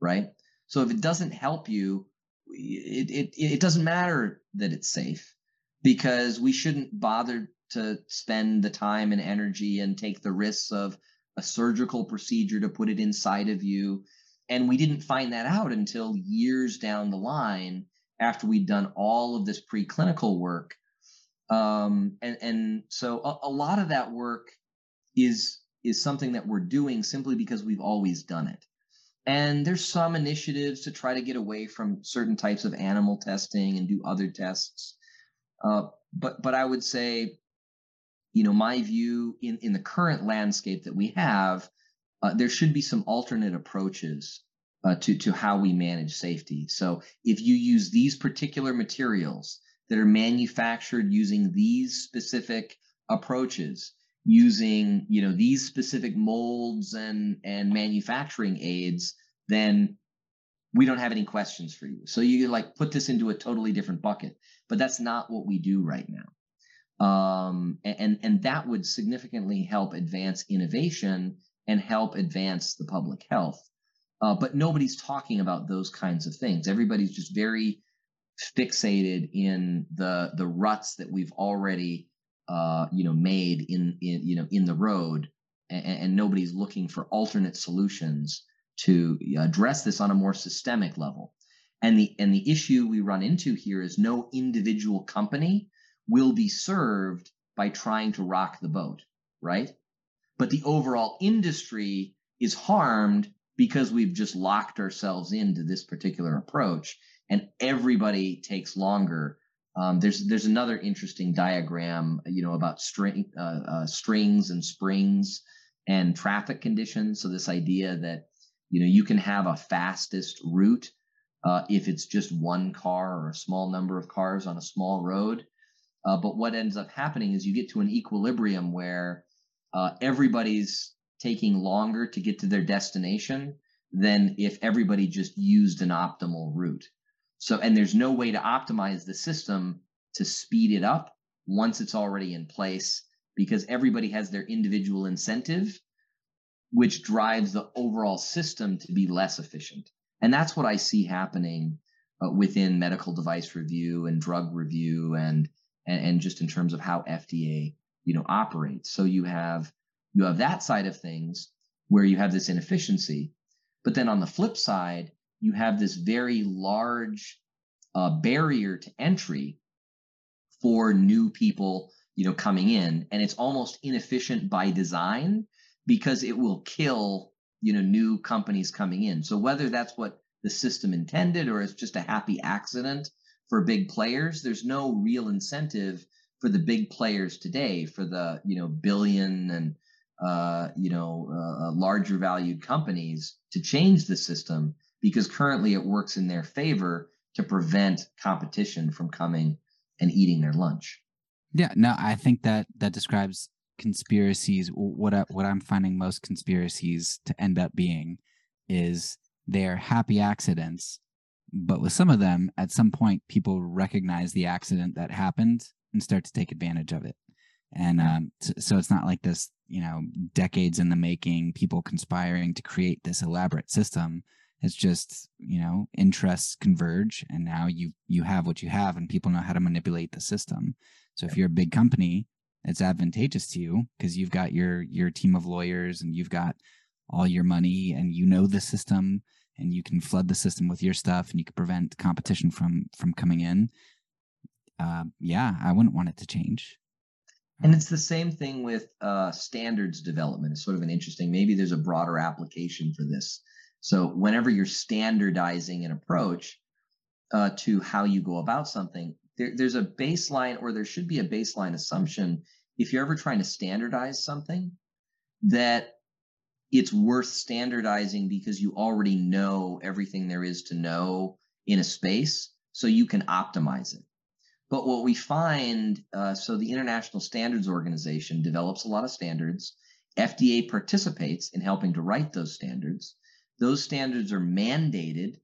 Speaker 2: right so if it doesn't help you it, it, it doesn't matter that it's safe because we shouldn't bother to spend the time and energy and take the risks of a surgical procedure to put it inside of you and we didn't find that out until years down the line after we'd done all of this preclinical work um, and and so a, a lot of that work is is something that we're doing simply because we've always done it. And there's some initiatives to try to get away from certain types of animal testing and do other tests. Uh, but but I would say, you know, my view in in the current landscape that we have, uh, there should be some alternate approaches uh, to to how we manage safety. So if you use these particular materials that are manufactured using these specific approaches, using you know these specific molds and and manufacturing aids then we don't have any questions for you. So you like put this into a totally different bucket. But that's not what we do right now um, and and that would significantly help advance innovation and help advance the public health. Uh, but nobody's talking about those kinds of things. Everybody's just very fixated in the the ruts that we've already uh, you know made in, in you know in the road. And, and, nobody's looking for alternate solutions to address this on a more systemic level. And the and the issue we run into here is no individual company will be served by trying to rock the boat right but the overall industry is harmed because we've just locked ourselves into this particular approach and everybody takes longer um, there's there's another interesting diagram, you know, about string uh, uh, strings and springs and traffic conditions. So this idea that you know you can have a fastest route uh, if it's just one car or a small number of cars on a small road. Uh, but what ends up happening is you get to an equilibrium where uh, everybody's taking longer to get to their destination than if everybody just used an optimal route. So, and there's no way to optimize the system to speed it up once it's already in place because everybody has their individual incentive, which drives the overall system to be less efficient. And that's what I see happening uh, within medical device review and drug review and, and, and just in terms of how FDA, you know, operates. So you have, you have that side of things where you have this inefficiency. But then on the flip side, you have this very large uh, barrier to entry for new people you know coming in and it's almost inefficient by design because it will kill you know new companies coming in so whether that's what the system intended or it's just a happy accident for big players there's no real incentive for the big players today for the you know billion and uh, you know uh, larger valued companies to change the system because currently it works in their favor to prevent competition from coming and eating their lunch.
Speaker 1: Yeah no i think that that describes conspiracies. What I, what i'm finding most conspiracies to end up being is they're happy accidents but with some of them at some point people recognize the accident that happened and start to take advantage of it. And um, so it's not like this you know decades in the making people conspiring to create this elaborate system. It's just you know interests converge and now you you have what you have and people know how to manipulate the system. So if you're a big company it's advantageous to you because you've got your your team of lawyers and you've got all your money and you know the system and you can flood the system with your stuff and you can prevent competition from from coming in uh, yeah i wouldn't want it to change.
Speaker 2: And it's the same thing with uh, standards development. It's sort of an interesting maybe there's a broader application for this. So whenever you're standardizing an approach uh, to how you go about something there, there's a baseline or there should be a baseline assumption if you're ever trying to standardize something that it's worth standardizing because you already know everything there is to know in a space so you can optimize it. But what we find uh, so the international standards organization develops a lot of standards. Fda participates in helping to write those standards. Those standards are mandated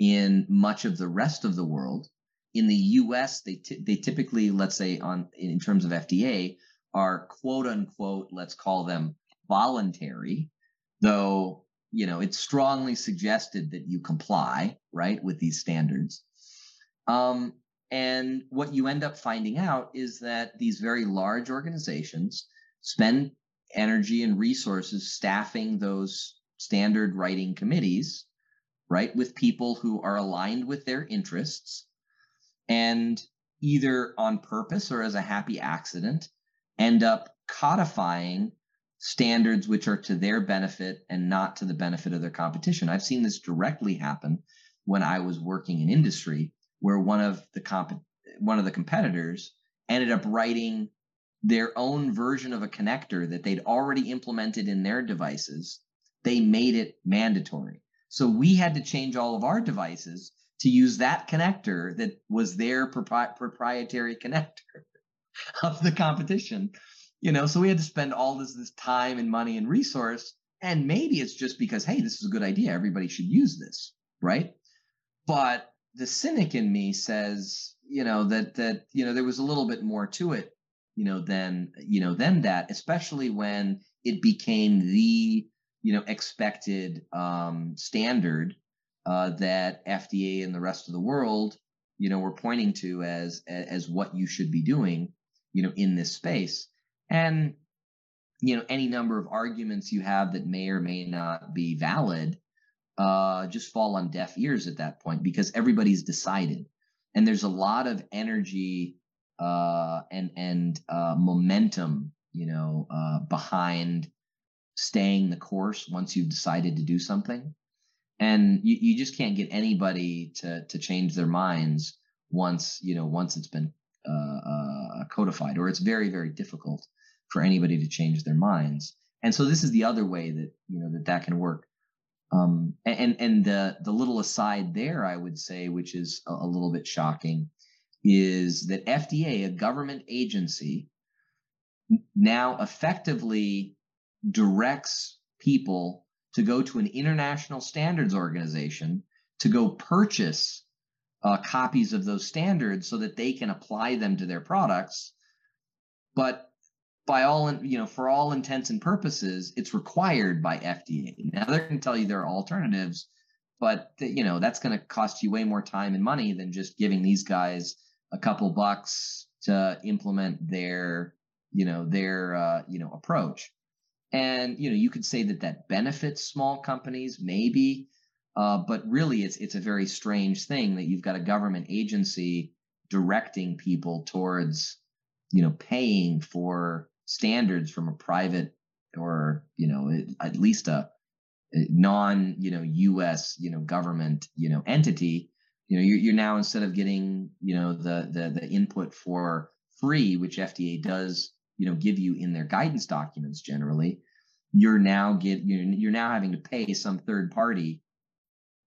Speaker 2: in much of the rest of the world. In the US, they, t- they typically, let's say on in terms of FDA, are quote unquote, let's call them voluntary, though, you know, it's strongly suggested that you comply, right, with these standards. Um, and what you end up finding out is that these very large organizations spend energy and resources staffing those standard writing committees, right, with people who are aligned with their interests and either on purpose or as a happy accident end up codifying standards which are to their benefit and not to the benefit of their competition. I've seen this directly happen when I was working in industry where one of the comp- one of the competitors ended up writing their own version of a connector that they'd already implemented in their devices. They made it mandatory. So we had to change all of our devices to use that connector that was their propri- proprietary connector of the competition you know so we had to spend all this this time and money and resource and maybe it's just because hey this is a good idea everybody should use this right but the cynic in me says you know that that you know there was a little bit more to it you know than you know than that especially when it became the you know expected um standard uh, that FDA and the rest of the world, you know, were pointing to as as what you should be doing, you know, in this space. And you know, any number of arguments you have that may or may not be valid, uh, just fall on deaf ears at that point because everybody's decided, and there's a lot of energy uh, and and uh, momentum, you know, uh, behind staying the course once you've decided to do something. And you, you just can't get anybody to to change their minds once you know once it's been uh, uh, codified or it's very very difficult for anybody to change their minds. And so this is the other way that you know that that can work. Um, and and the the little aside there i would say which is a, a little bit shocking is that fda a government agency now effectively directs people to go to an international standards organization to go purchase uh, copies of those standards so that they can apply them to their products. But by all, you know, for all intents and purposes, it's required by FDA. Now they're going to tell you there are alternatives, but you know that's going to cost you way more time and money than just giving these guys a couple bucks to implement their, you know, their, uh, you know, approach. And you know, you could say that that benefits small companies, maybe, uh, but really, it's it's a very strange thing that you've got a government agency directing people towards, you know, paying for standards from a private or you know at least a non you know U.S. you know government you know entity, you know you're, you're now instead of getting you know the the the input for free, which FDA does you know give you in their guidance documents generally, you're now get you're, you're now having to pay some third party,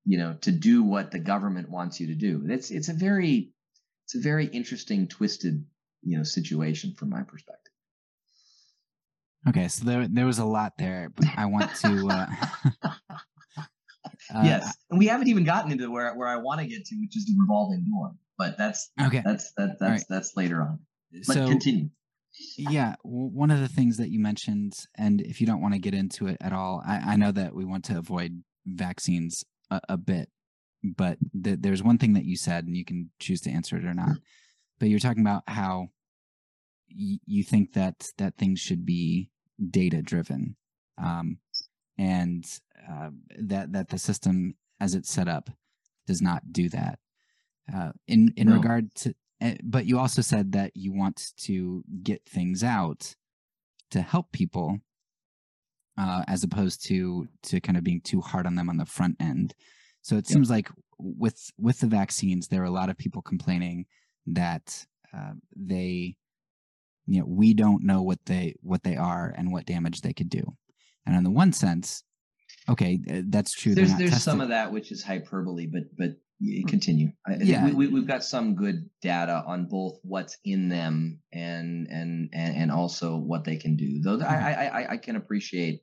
Speaker 2: you know, to do what the government wants you to do. It's it's a very it's a very interesting, twisted you know situation from my perspective.
Speaker 1: Okay, so there there was a lot there, but I want to. Uh,
Speaker 2: uh, yes, and we haven't even gotten into where where I want to get to, which is the revolving door. But that's okay. That's that, that's right. that's later on. But so, continue.
Speaker 1: Yeah, one of the things that you mentioned, and if you don't want to get into it at all, I, I know that we want to avoid vaccines a, a bit, but th- there's one thing that you said, and you can choose to answer it or not. But you're talking about how y- you think that that things should be data driven, um, and uh, that that the system as it's set up does not do that. Uh, in in no. regard to, uh, but you also said that you want to get things out to help people, uh, as opposed to to kind of being too hard on them on the front end. So it yep. seems like with with the vaccines, there are a lot of people complaining that uh, they you know we don't know what they what they are and what damage they could do and in the one sense okay that's true
Speaker 2: there's there's some of that which is hyperbole but but mm. continue yeah we, we, have got some good data on both what's in them and and and, and also what they can do though mm-hmm. I, I i can appreciate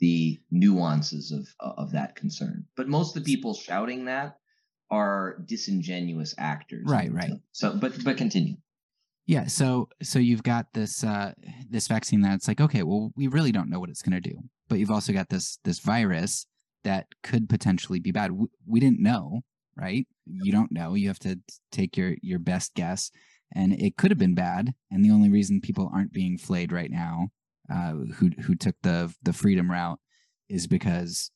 Speaker 2: the nuances of of that concern but most of the people shouting that are disingenuous actors
Speaker 1: right right
Speaker 2: so but but continue
Speaker 1: yeah, so so you've got this uh, this vaccine that's like, okay, well, we really don't know what it's going to do, but you've also got this this virus that could potentially be bad. We, we didn't know, right? You don't know. You have to take your your best guess, and it could have been bad. And the only reason people aren't being flayed right now, uh, who who took the the freedom route, is because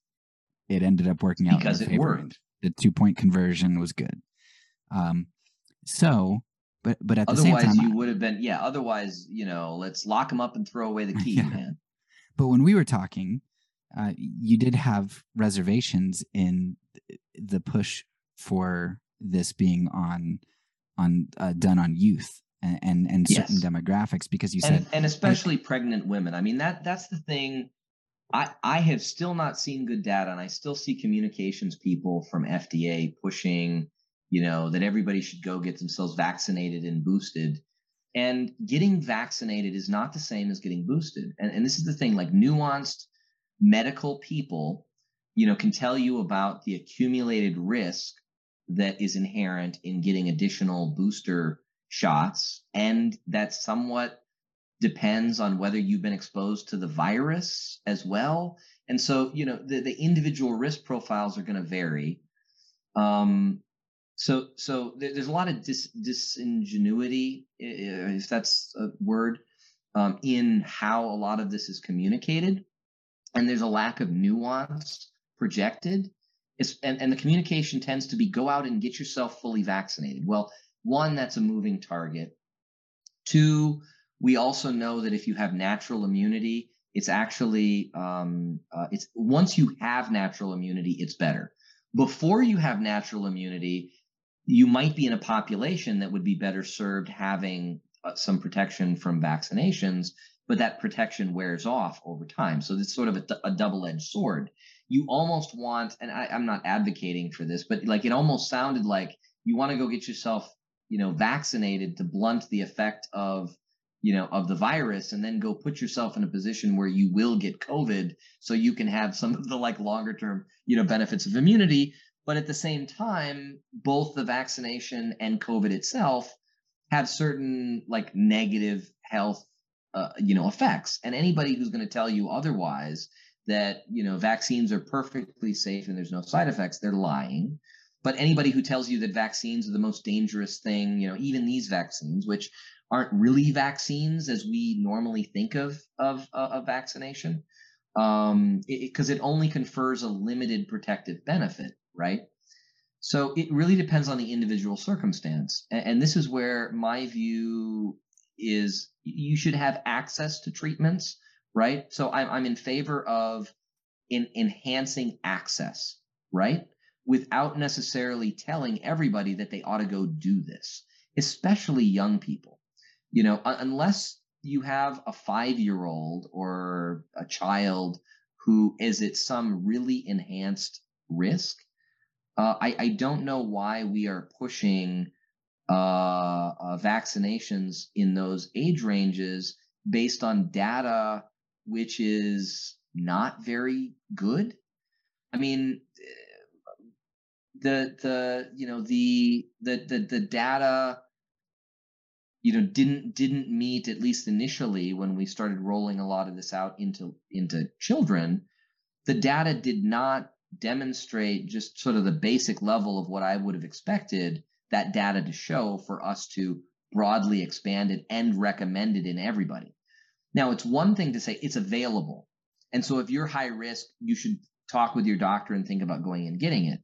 Speaker 1: it ended up working out
Speaker 2: because it worked.
Speaker 1: The two point conversion was good. Um, so but but at
Speaker 2: otherwise,
Speaker 1: the same
Speaker 2: time, you would have been yeah. Otherwise, you know, let's lock him up and throw away the key, yeah. man.
Speaker 1: But when we were talking, uh, you did have reservations in the push for this being on on uh, done on youth and and, certain yes. demographics because you said
Speaker 2: and, and especially like, pregnant women. I mean that that's the thing. I I have still not seen good data, and I still see communications people from FDA pushing you know, that everybody should go get themselves vaccinated and boosted. And getting vaccinated is not the same as getting boosted. And, and this is the thing like nuanced medical people, you know, can tell you about the accumulated risk that is inherent in getting additional booster shots. And that somewhat depends on whether you've been exposed to the virus as well. And so, you know, the, the individual risk profiles are going to vary. Um, so so there's a lot of dis, disingenuity if that's a word um, in how a lot of this is communicated and there's a lack of nuance projected it's, and, and the communication tends to be go out and get yourself fully vaccinated well one that's a moving target two we also know that if you have natural immunity it's actually um, uh, it's once you have natural immunity it's better before you have natural immunity you might be in a population that would be better served having uh, some protection from vaccinations, but that protection wears off over time. So it's sort of a, a double edged sword. You almost want, and I, I'm not advocating for this, but like it almost sounded like you want to go get yourself, you know, vaccinated to blunt the effect of you know of the virus and then go put yourself in a position where you will get covid so you can have some of the like longer term you know benefits of immunity but at the same time, both the vaccination and COVID itself have certain like negative health, uh, you know, effects. And anybody who's going to tell you otherwise that you know vaccines are perfectly safe and there's no side effects, they're lying. But anybody who tells you that vaccines are the most dangerous thing, you know, even these vaccines, which aren't really vaccines as we normally think of of, uh, of vaccination, um, because it, it, it only confers a limited protective benefit right? So it really depends on the individual circumstance. And, and this is where my view is you should have access to treatments, right? So I'm, I'm in favor of in enhancing access, right? Without necessarily telling everybody that they ought to go do this, especially young people. You know, unless you have a five year old or a child who is at some really enhanced risk, uh, I, I, don't know why we are pushing uh, uh, vaccinations in those age ranges based on data which is not very good. I mean, the the you know the the the, the data you know didn't didn't meet at least initially when we started rolling a lot of this out into into children the data did not demonstrate just sort of the basic level of what i would have expected that data to show for us to broadly expand it and recommend it in everybody. Now it's one thing to say it's available. And so if you're high risk you should talk with your doctor and think about going and getting it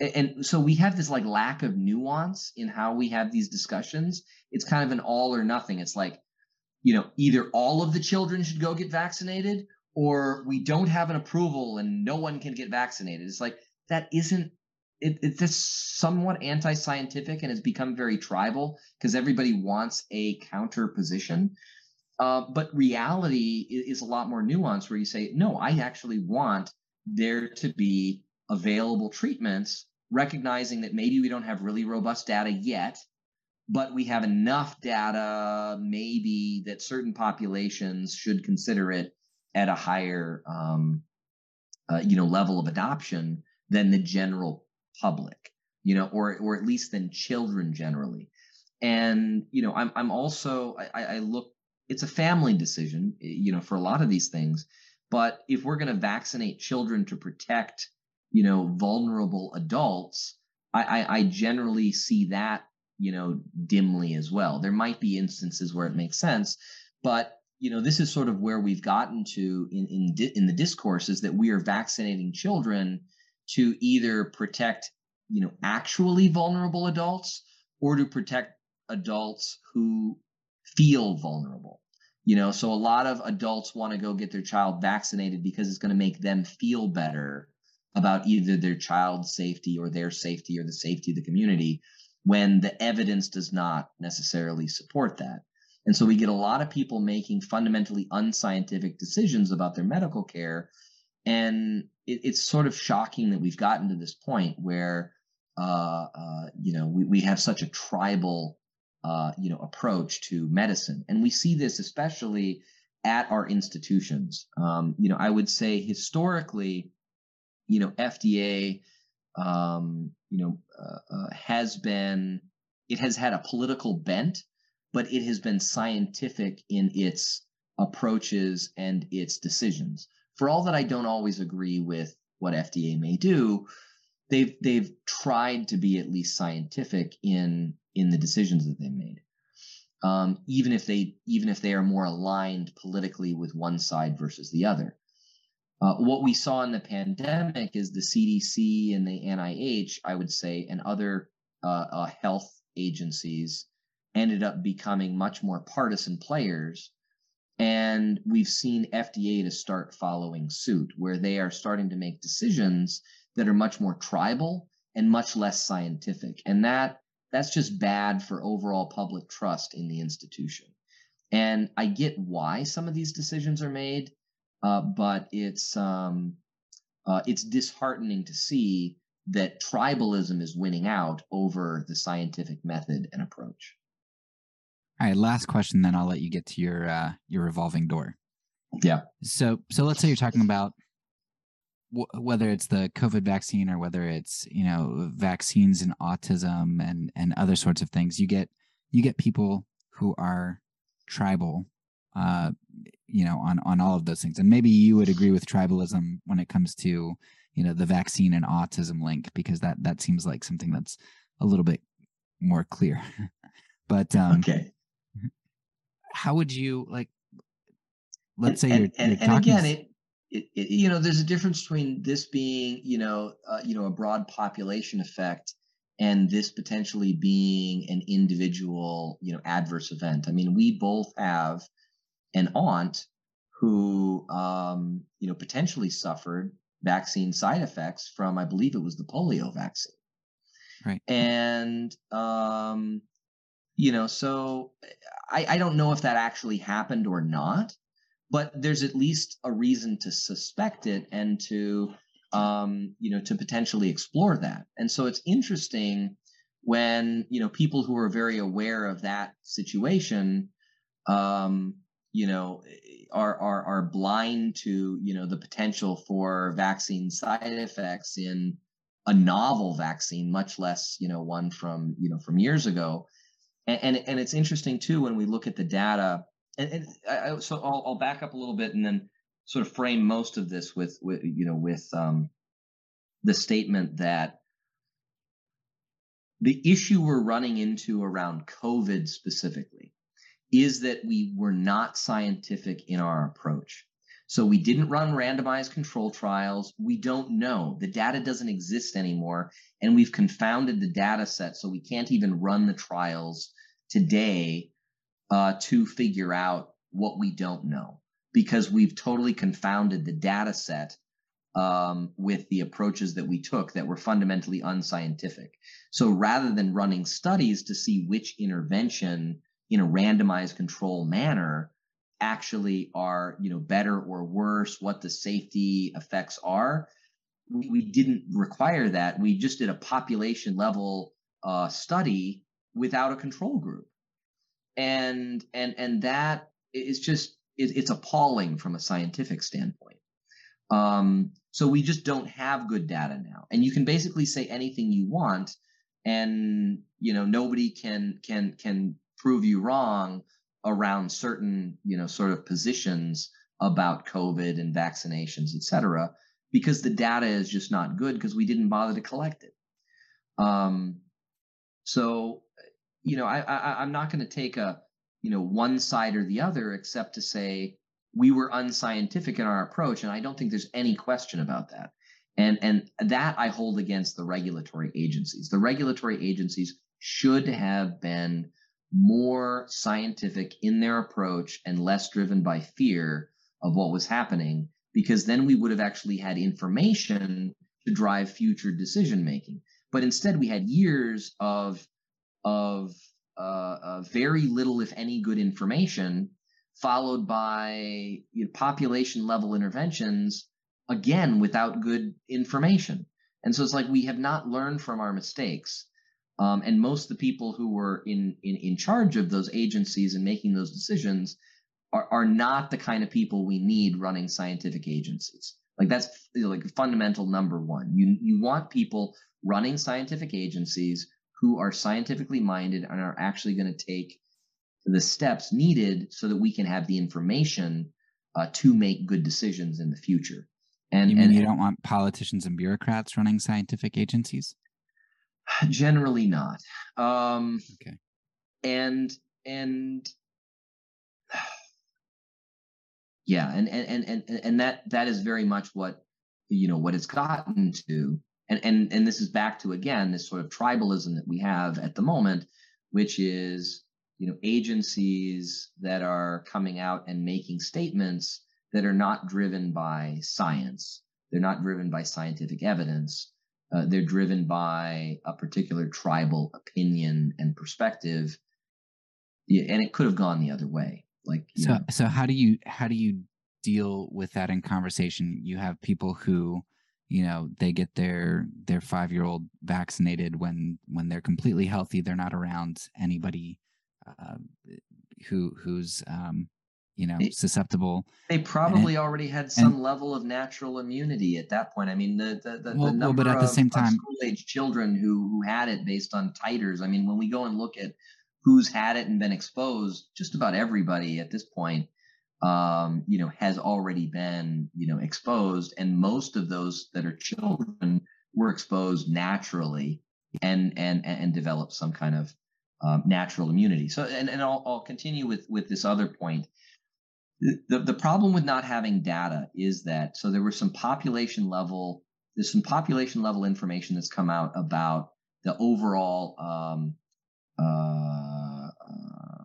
Speaker 2: and so we have this like lack of nuance in how we have these discussions. It's kind of an all or nothing. It's like you know either all of the children should go get vaccinated or we don't have an approval and no one can get vaccinated. It's like that isn't it, it's just somewhat anti-scientific and has become very tribal because everybody wants a counter position uh, but reality is, is a lot more nuanced where you say no i actually want there to be available treatments, recognizing that maybe we don't have really robust data yet, but we have enough data, maybe that certain populations should consider it at a higher, um, uh, you know, level of adoption than the general public, you know, or or at least than children generally. And you know, I'm I'm also I, I look. It's a family decision, you know, for a lot of these things. But if we're going to vaccinate children to protect you know, vulnerable adults, I, I, I generally see that, you know, dimly as well. There might be instances where it makes sense, but you know, this is sort of where we've gotten to in in in the discourse is that we are vaccinating children to either protect, you know, actually vulnerable adults or to protect adults who feel vulnerable you know so a lot of adults want to go get their child vaccinated because it's going to make them feel better about either their child's safety or their safety or the safety of the community when the evidence does not necessarily support that. And so we get a lot of people making fundamentally unscientific decisions about their medical care. And it, it's sort of shocking that we've gotten to this point where, uh, uh, you know, we, we have such a tribal, uh, you know, approach to medicine. And we see this especially at our institutions. Um, you know, I would say historically, you know, FDA, um, you know, uh, uh, has been, it has had a political bent, but it has been scientific in its approaches and its decisions. For all that I don't always agree with what FDA may do, they've they've tried to be at least scientific in in the decisions that they made. Um, even if they even if they are more aligned politically with one side versus the other. Uh, what we saw in the pandemic is the CDC and the NIH, I would say, and other uh, uh, health agencies ended up becoming much more partisan players. And we've seen FDA to start following suit, where they are starting to make decisions that are much more tribal and much less scientific. And that that's just bad for overall public trust in the institution. And I get why some of these decisions are made uh, but it's um, uh, it's disheartening to see that tribalism is winning out over the scientific method and approach.
Speaker 1: All right, last question, then I'll let you get to your uh, your revolving door.
Speaker 2: Yeah.
Speaker 1: So so let's say you're talking about w- whether it's the COVID vaccine or whether it's you know vaccines and autism and and other sorts of things. You get you get people who are tribal uh, you know, on on all of those things. And maybe you would agree with tribalism when it comes to you know the vaccine and autism link because that that seems like something that's a little bit more clear. but um,
Speaker 2: okay,
Speaker 1: how would you like? Let's say
Speaker 2: and,
Speaker 1: you're,
Speaker 2: and,
Speaker 1: you're
Speaker 2: and again it, it, it, you know there's a difference between this being you know uh, you know a broad population effect and this potentially being an individual you know adverse event i mean we both have an aunt who um, you know potentially suffered vaccine side effects from, I believe it was the polio vaccine.
Speaker 1: Right.
Speaker 2: And um, you know, so I, I don't know if that actually happened or not, but there's at least a reason to suspect it and to um, you know to potentially explore that. And so it's interesting when you know people who are very aware of that situation um, you know are, are are blind to you know the potential for vaccine side effects in a novel vaccine much less you know one from you know from years ago. And and, and it's interesting too when we look at the data and, and I, so I'll, I'll back up a little bit and then sort of frame most of this with with you know with um, the statement that the issue we're running into around COVID specifically is that we were not scientific in our approach. So we didn't run randomized control trials. We don't know. The data doesn't exist anymore. And we've confounded the data set. So we can't even run the trials today uh, to figure out what we don't know because we've totally confounded the data set um, with the approaches that we took that were fundamentally unscientific. So rather than running studies to see which intervention in a randomized control manner actually are you know better or worse, what the safety effects are, we, we didn't require that. We just did a population level uh, study without a control group, and and and that is just it, it's appalling from a scientific standpoint. Um, so we just don't have good data now. And you can basically say anything you want and you know nobody can can can prove you wrong around certain, you know, sort of positions about COVID and vaccinations, et cetera, because the data is just not good because we didn't bother to collect it. Um, so, you know, I, I I'm not going to take a, you know, one side or the other, except to say we were unscientific in our approach and i don't think there's any question about that and and that i hold against the regulatory agencies the regulatory agencies should have been more scientific in their approach and less driven by fear of what was happening because then we would have actually had information to drive future decision making but instead we had years of of uh, uh, very little if any good information followed by you know, population level interventions, again, without good information. And so it's like we have not learned from our mistakes. Um, and most of the people who were in, in, in charge of those agencies and making those decisions are, are not the kind of people we need running scientific agencies. Like that's you know, like fundamental number one. You you want people running scientific agencies who are scientifically minded and are actually going to take the steps needed so that we can have the information uh, to make good decisions in the future.
Speaker 1: And you mean and, you don't want politicians and bureaucrats running scientific agencies?
Speaker 2: Generally not. Um, okay. And and yeah, and and and and that that is very much what you know what it's gotten to. And and and this is back to again this sort of tribalism that we have at the moment, which is you know agencies that are coming out and making statements that are not driven by science they're not driven by scientific evidence uh, they're driven by a particular tribal opinion and perspective yeah, and it could have gone the other way like
Speaker 1: so know. so how do you how do you deal with that in conversation you have people who you know they get their their 5 year old vaccinated when when they're completely healthy they're not around anybody uh, who who's um, you know susceptible.
Speaker 2: They probably already had some and, level of natural immunity at that point. I mean, the the, the, well, the number well, but at the same time, school age children who who had it based on titers. I mean, when we go and look at who's had it and been exposed, just about everybody at this point, um, you know, has already been you know exposed, and most of those that are children were exposed naturally and and and developed some kind of um, natural immunity. So, and, and I'll, I'll continue with, with this other point. The, the problem with not having data is that, so there was some population level, there's some population level information that's come out about the overall um, uh, uh,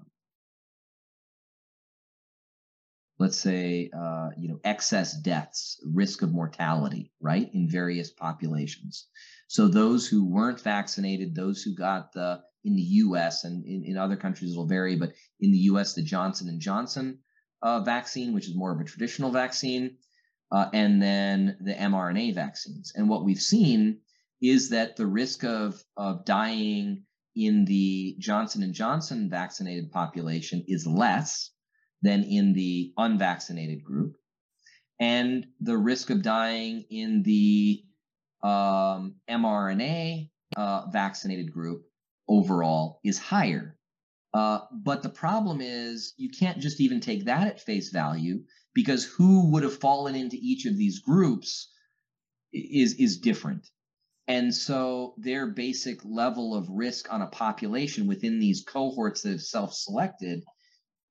Speaker 2: let's say, uh, you know, excess deaths, risk of mortality, right, in various populations. So those who weren't vaccinated, those who got the in the U.S. and in, in other countries it'll vary, but in the U.S. the Johnson and Johnson uh, vaccine, which is more of a traditional vaccine, uh, and then the mRNA vaccines. And what we've seen is that the risk of of dying in the Johnson and Johnson vaccinated population is less than in the unvaccinated group, and the risk of dying in the um, mRNA uh, vaccinated group overall is higher. Uh, but the problem is you can't just even take that at face value because who would have fallen into each of these groups is is different. And so their basic level of risk on a population within these cohorts that have self-selected,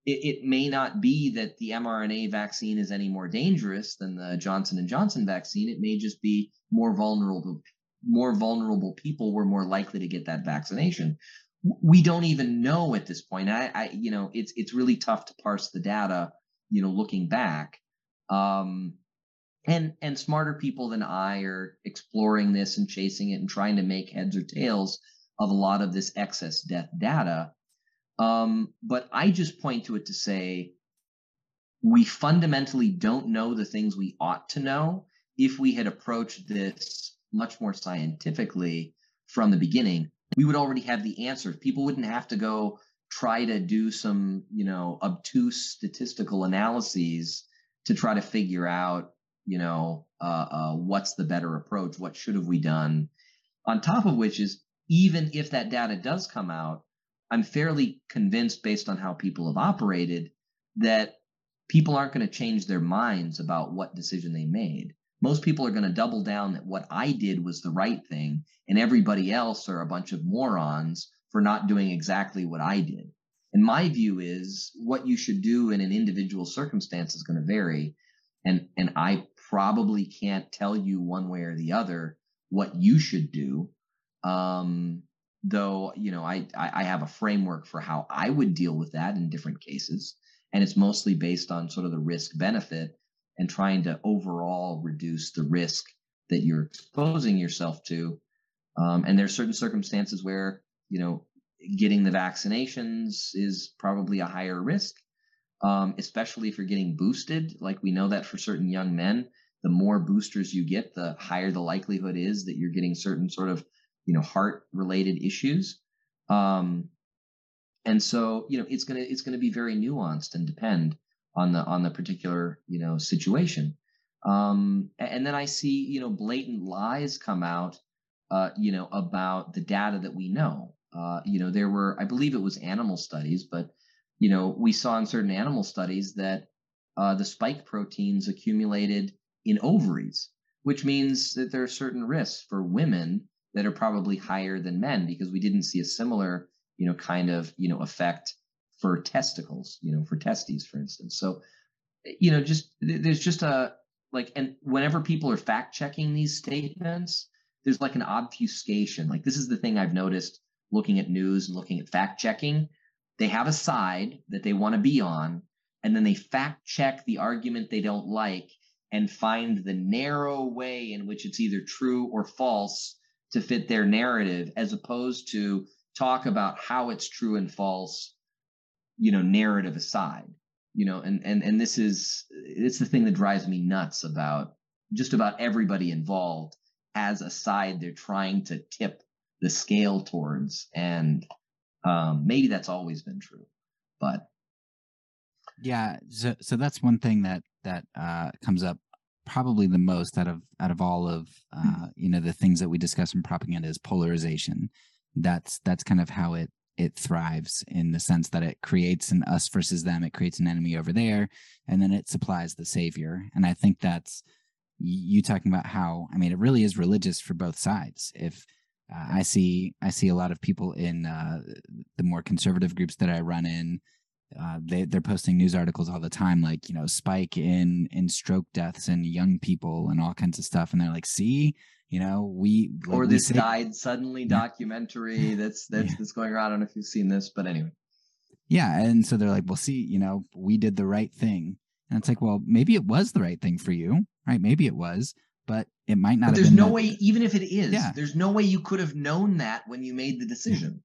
Speaker 2: it, it may not be that the mRNA vaccine is any more dangerous than the Johnson and Johnson vaccine. It may just be more vulnerable more vulnerable people were more likely to get that vaccination. We don't even know at this point. I, I you know, it's it's really tough to parse the data, you know, looking back. Um, and and smarter people than I are exploring this and chasing it and trying to make heads or tails of a lot of this excess death data. Um, but I just point to it to say we fundamentally don't know the things we ought to know if we had approached this much more scientifically from the beginning, we would already have the answers. People wouldn't have to go try to do some, you know, obtuse statistical analyses to try to figure out, you know, uh, uh, what's the better approach? What should have we done? On top of which is even if that data does come out, I'm fairly convinced based on how people have operated that people aren't going to change their minds about what decision they made most people are going to double down that what I did was the right thing, and everybody else are a bunch of morons for not doing exactly what I did. And my view is what you should do in an individual circumstance is going to vary. And, and I probably can't tell you one way or the other what you should do. Um, though, you know, I, I have a framework for how I would deal with that in different cases. And it's mostly based on sort of the risk benefit and trying to overall reduce the risk that you're exposing yourself to. Um, and there's certain circumstances where, you know, getting the vaccinations is probably a higher risk, um, especially if you're getting boosted. Like we know that for certain young men, the more boosters you get, the higher the likelihood is that you're getting certain sort of, you know, heart related issues. Um, and so, you know, it's gonna it's gonna be very nuanced and depend on the on the particular you know situation. Um, and then i see you know blatant lies come out uh, you know about the data that we know. Uh, you know there were i believe it was animal studies but you know we saw in certain animal studies that uh, the spike proteins accumulated in ovaries which means that there are certain risks for women that are probably higher than men because we didn't see a similar you know kind of you know effect for testicles, you know, for testes, for instance. So, you know, just there's just a like, and whenever people are fact checking these statements, there's like an obfuscation. Like, this is the thing I've noticed looking at news and looking at fact checking. They have a side that they want to be on, and then they fact check the argument they don't like and find the narrow way in which it's either true or false to fit their narrative, as opposed to talk about how it's true and false you know narrative aside you know and and and this is it's the thing that drives me nuts about just about everybody involved as a side they're trying to tip the scale towards and um, maybe that's always been true but
Speaker 1: yeah so so that's one thing that that uh, comes up probably the most out of out of all of uh, you know the things that we discuss in propaganda is polarization. That's that's kind of how it it thrives in the sense that it creates an us versus them it creates an enemy over there and then it supplies the savior. And i think that's you talking about how i mean it really is religious for both sides. If uh, i see i see a lot of people in uh, the more conservative groups that i run in uh, they, they're posting news articles all the time like you know spike in in stroke deaths and young people and all kinds of stuff. And they're like see you know we
Speaker 2: or
Speaker 1: we
Speaker 2: this say, died suddenly documentary that's that's yeah. that's going around i don't know if you've seen this but anyway
Speaker 1: yeah and so they're like well see you know we did the right thing And it's like, well, maybe it was the right thing for you, right? Maybe it was, but it might not.
Speaker 2: But there's no
Speaker 1: that,
Speaker 2: way, even if it is, yeah. there's no way you could have known that when you made the decision.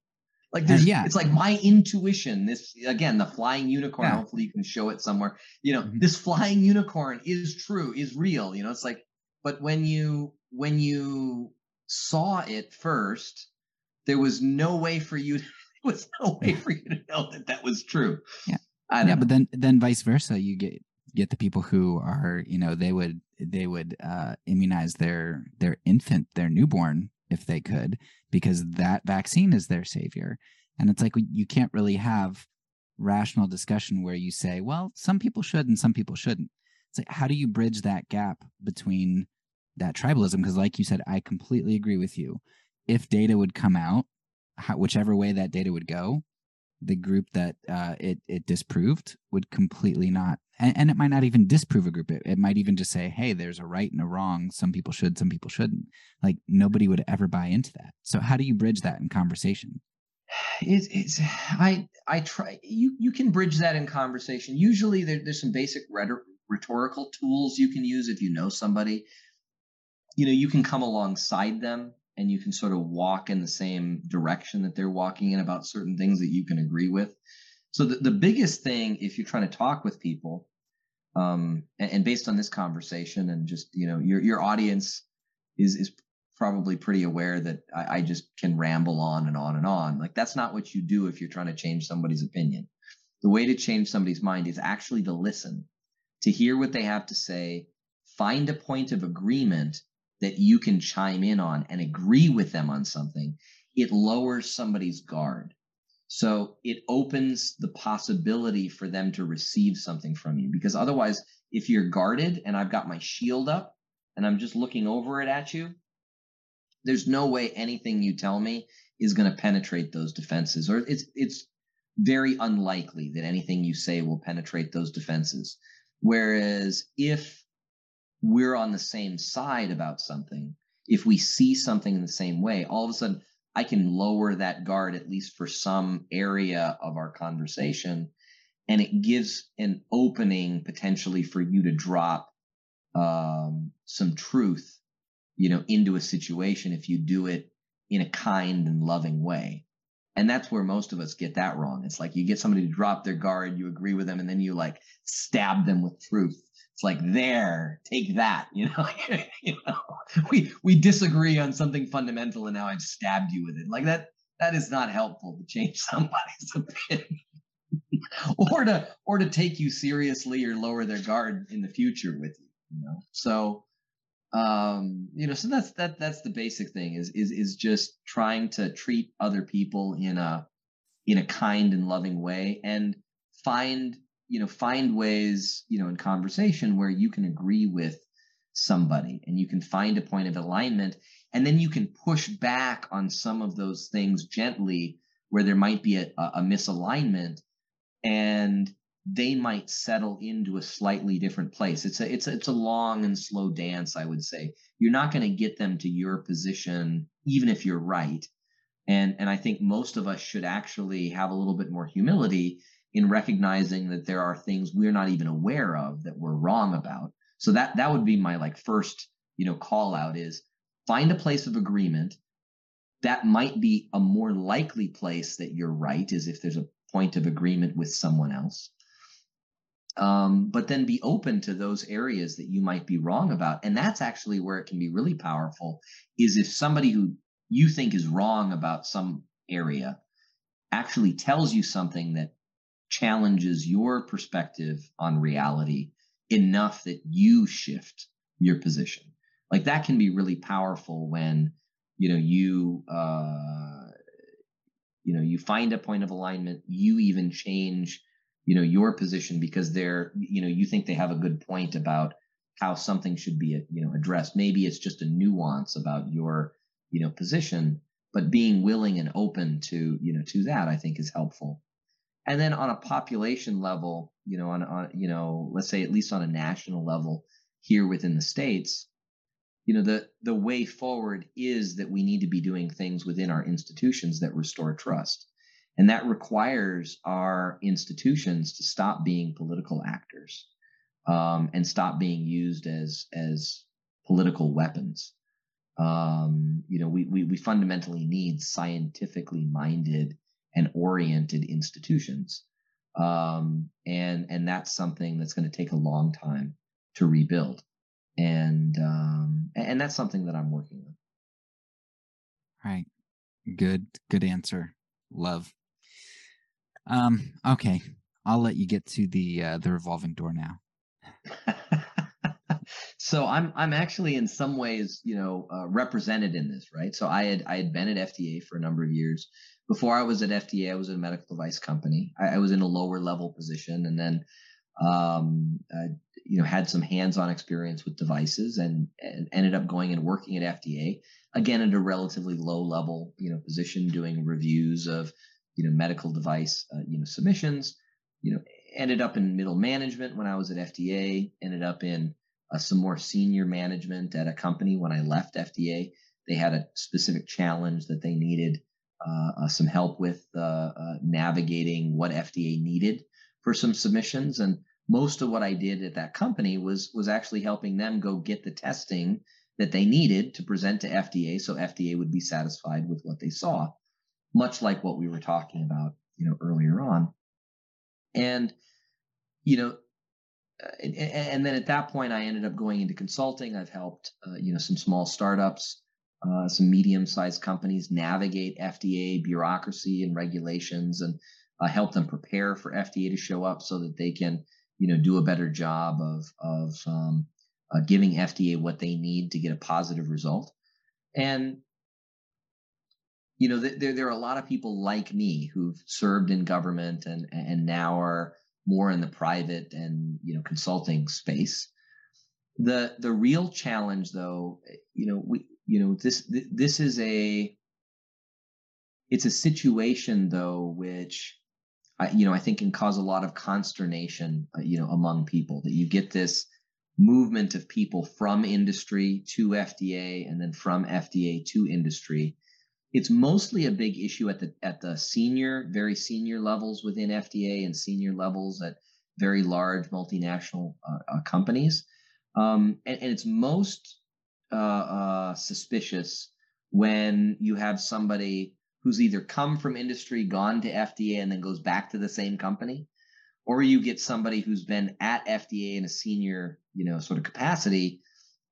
Speaker 2: Like uh, there's, uh, yeah. it's like my intuition. This again, the flying unicorn. Yeah. Hopefully, you can show it somewhere. You know, mm-hmm. this flying unicorn is true, is real. You know, it's like, but when you when you saw it first, there was no way for you. There was no way for you to know that that was true.
Speaker 1: Yeah, yeah, know. but then then vice versa, you get get the people who are you know they would they would uh, immunize their their infant their newborn if they could because that vaccine is their savior and it's like you can't really have rational discussion where you say well some people should and some people shouldn't it's like how do you bridge that gap between that tribalism because like you said i completely agree with you. If data would come out how, whichever way that data would go the group that uh, it it disproved would completely not and, and, it might not even disprove a group. It, it might even just say hey there's a right and a wrong. Some people should some people shouldn't. Like nobody would ever buy into that. So how do you bridge that in conversation?
Speaker 2: It's, it's i i try you you can bridge that in conversation. Usually there, there's some basic rhetorical tools you can use if you know somebody you know you can come alongside them and you can sort of walk in the same direction that they're walking in about certain things that you can agree with. So the, the biggest thing, if you're trying to talk with people, um, and, and based on this conversation and just, you know, your, your audience is, is probably pretty aware that I, I just can ramble on and on and on. Like that's not what you do if you're trying to change somebody's opinion. The way to change somebody's mind is actually to listen, to hear what they have to say, find a point of agreement that you can chime in on and agree with them on something, it lowers somebody's guard. So it opens the possibility for them to receive something from you. Because otherwise, if you're guarded and I've got my shield up and I'm just looking over it at you, there's no way anything you tell me is going to penetrate those defenses, or it's it's very unlikely that anything you say will penetrate those defenses. Whereas if we're on the same side about something, if we see something in the same way, all of a sudden I can lower that guard at least for some area of our conversation. And it gives an opening potentially for you to drop um, some truth, you know, into a situation if you do it in a kind and loving way. And that's where most of us get that wrong. It's like you get somebody to drop their guard, you agree with them, and then you like stab them with truth. It's like there take that you know? You know? We we disagree on something fundamental and now i've stabbed you with it. Like that that is not helpful to change somebody's opinion. Or to or to take you seriously or lower their guard in the future with you you know? So um you know so that's that that's the basic thing is is is just trying to treat other people in a in a kind and loving way and find you know find ways you know in conversation where you can agree with somebody and you can find a point of alignment and then you can push back on some of those things gently where there might be a, a misalignment and they might settle into a slightly different place it's a it's a, it's a long and slow dance i would say you're not going to get them to your position even if you're right and and i think most of us should actually have a little bit more humility in recognizing that there are things we're not even aware of that we're wrong about. So that that would be my like first, you know, call out is find a place of agreement. That might be a more likely place that you're right is if there's a point of agreement with someone else. Um, but then be open to those areas that you might be wrong about. And that's actually where it can be really powerful is if somebody who you think is wrong about some area actually tells you something that challenges your perspective on reality enough that you shift your position. Like that can be really powerful when you know you uh, you know you find a point of alignment. You even change you know your position because they're you know you think they have a good point about how something should be you know addressed. Maybe it's just a nuance about your you know position, but being willing and open to you know to that I think is helpful. And then on a population level, you know, on, on you know, let's say at least on a national level here within the states, you know, the the way forward is that we need to be doing things within our institutions that restore trust. And that requires our institutions to stop being political actors. um, and stop being used as as political weapons. Um, you know, we, we we fundamentally need scientifically minded and oriented institutions, um, and and that's something that's going to take a long time to rebuild, and um, and that's something that I'm working on.
Speaker 1: Right. Good. Good answer. Love. Um. Okay. I'll let you get to the uh, the revolving door now.
Speaker 2: so I'm I'm actually in some ways you know uh, represented in this right. So I had I had been at FDA for a number of years. Before I was at FDA, I was at a medical device company. I, I was in a lower level position, and then um, I, you know had some hands-on experience with devices, and, and ended up going and working at FDA again at a relatively low level you know position, doing reviews of you know medical device uh, you know submissions. You know ended up in middle management when I was at FDA, ended up in uh, some more senior management at a company when I left FDA. They had a specific challenge that they needed uh, uh, some help with uh, uh, navigating what FDA needed for some submissions. And most of what I did at that company was was actually helping them go get the testing that they needed to present to FDA, so FDA would be satisfied with what they saw. Much like what we were talking about, you know, earlier on. And you know, uh, and, and, then at that point, I ended up going into consulting. I've helped, uh, you know, some small startups, uh, some medium-sized companies navigate FDA bureaucracy and regulations, and uh, help them prepare for FDA to show up so that they can, you know, do a better job of of um, uh, giving FDA what they need to get a positive result. And you know, there there are a lot of people like me who've served in government and and now are more in the private and you know consulting space. The the real challenge, though, you know, we you know this this is a it's a situation though which I, you know I think can cause a lot of consternation, uh, you know, among people that you get this movement of people from industry to FDA and then from FDA to industry it's mostly a big issue at the at the senior, very senior levels within FDA and senior levels at very large multinational uh, uh, companies, um, and, and, it's most uh, uh, suspicious when you have somebody who's either come from industry, gone to FDA, and then goes back to the same company, or you get somebody who's been at FDA in a senior, you know, sort of capacity,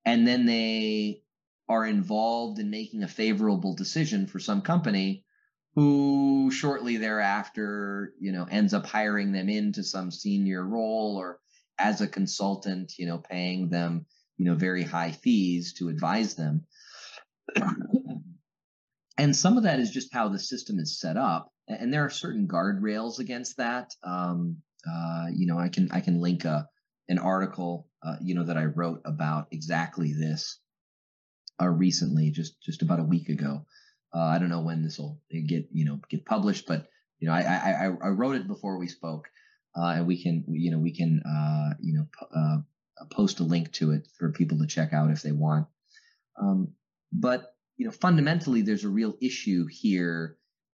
Speaker 2: and then they are involved in making a favorable decision for some company who shortly thereafter, you know, ends up hiring them into some senior role or as a consultant, you know, paying them, you know, very high fees to advise them. and some of that is just how the system is set up. And there are certain guardrails against that. Um, uh, you know, I can I can link a an article, uh, you know, that I wrote about exactly this uh, recently, just just about a week ago. Uh, I don't know when this will get you know get published, but you know I I, I wrote it before we spoke, uh, and we can you know we can uh, you know uh, post a link to it for people to check out if they want. Um, but you know fundamentally, there's a real issue here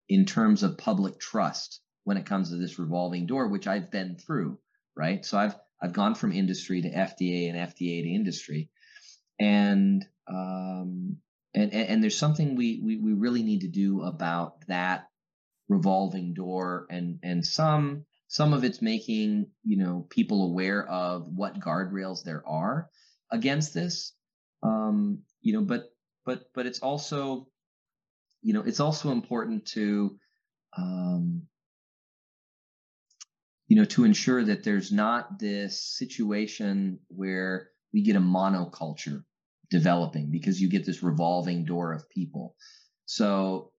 Speaker 2: in terms of public trust when it comes to this revolving door, which I've been through. Right, so I've I've gone from industry to FDA and FDA to industry, and um, and, and, and there's something we, we we really need to do about that revolving door and and some some of it's making you know people aware of what guardrails there are against this. Um you know but but but it's also you know it's also important to um you know to ensure that there's not this situation where we get a monoculture developing because you get this revolving door of people. So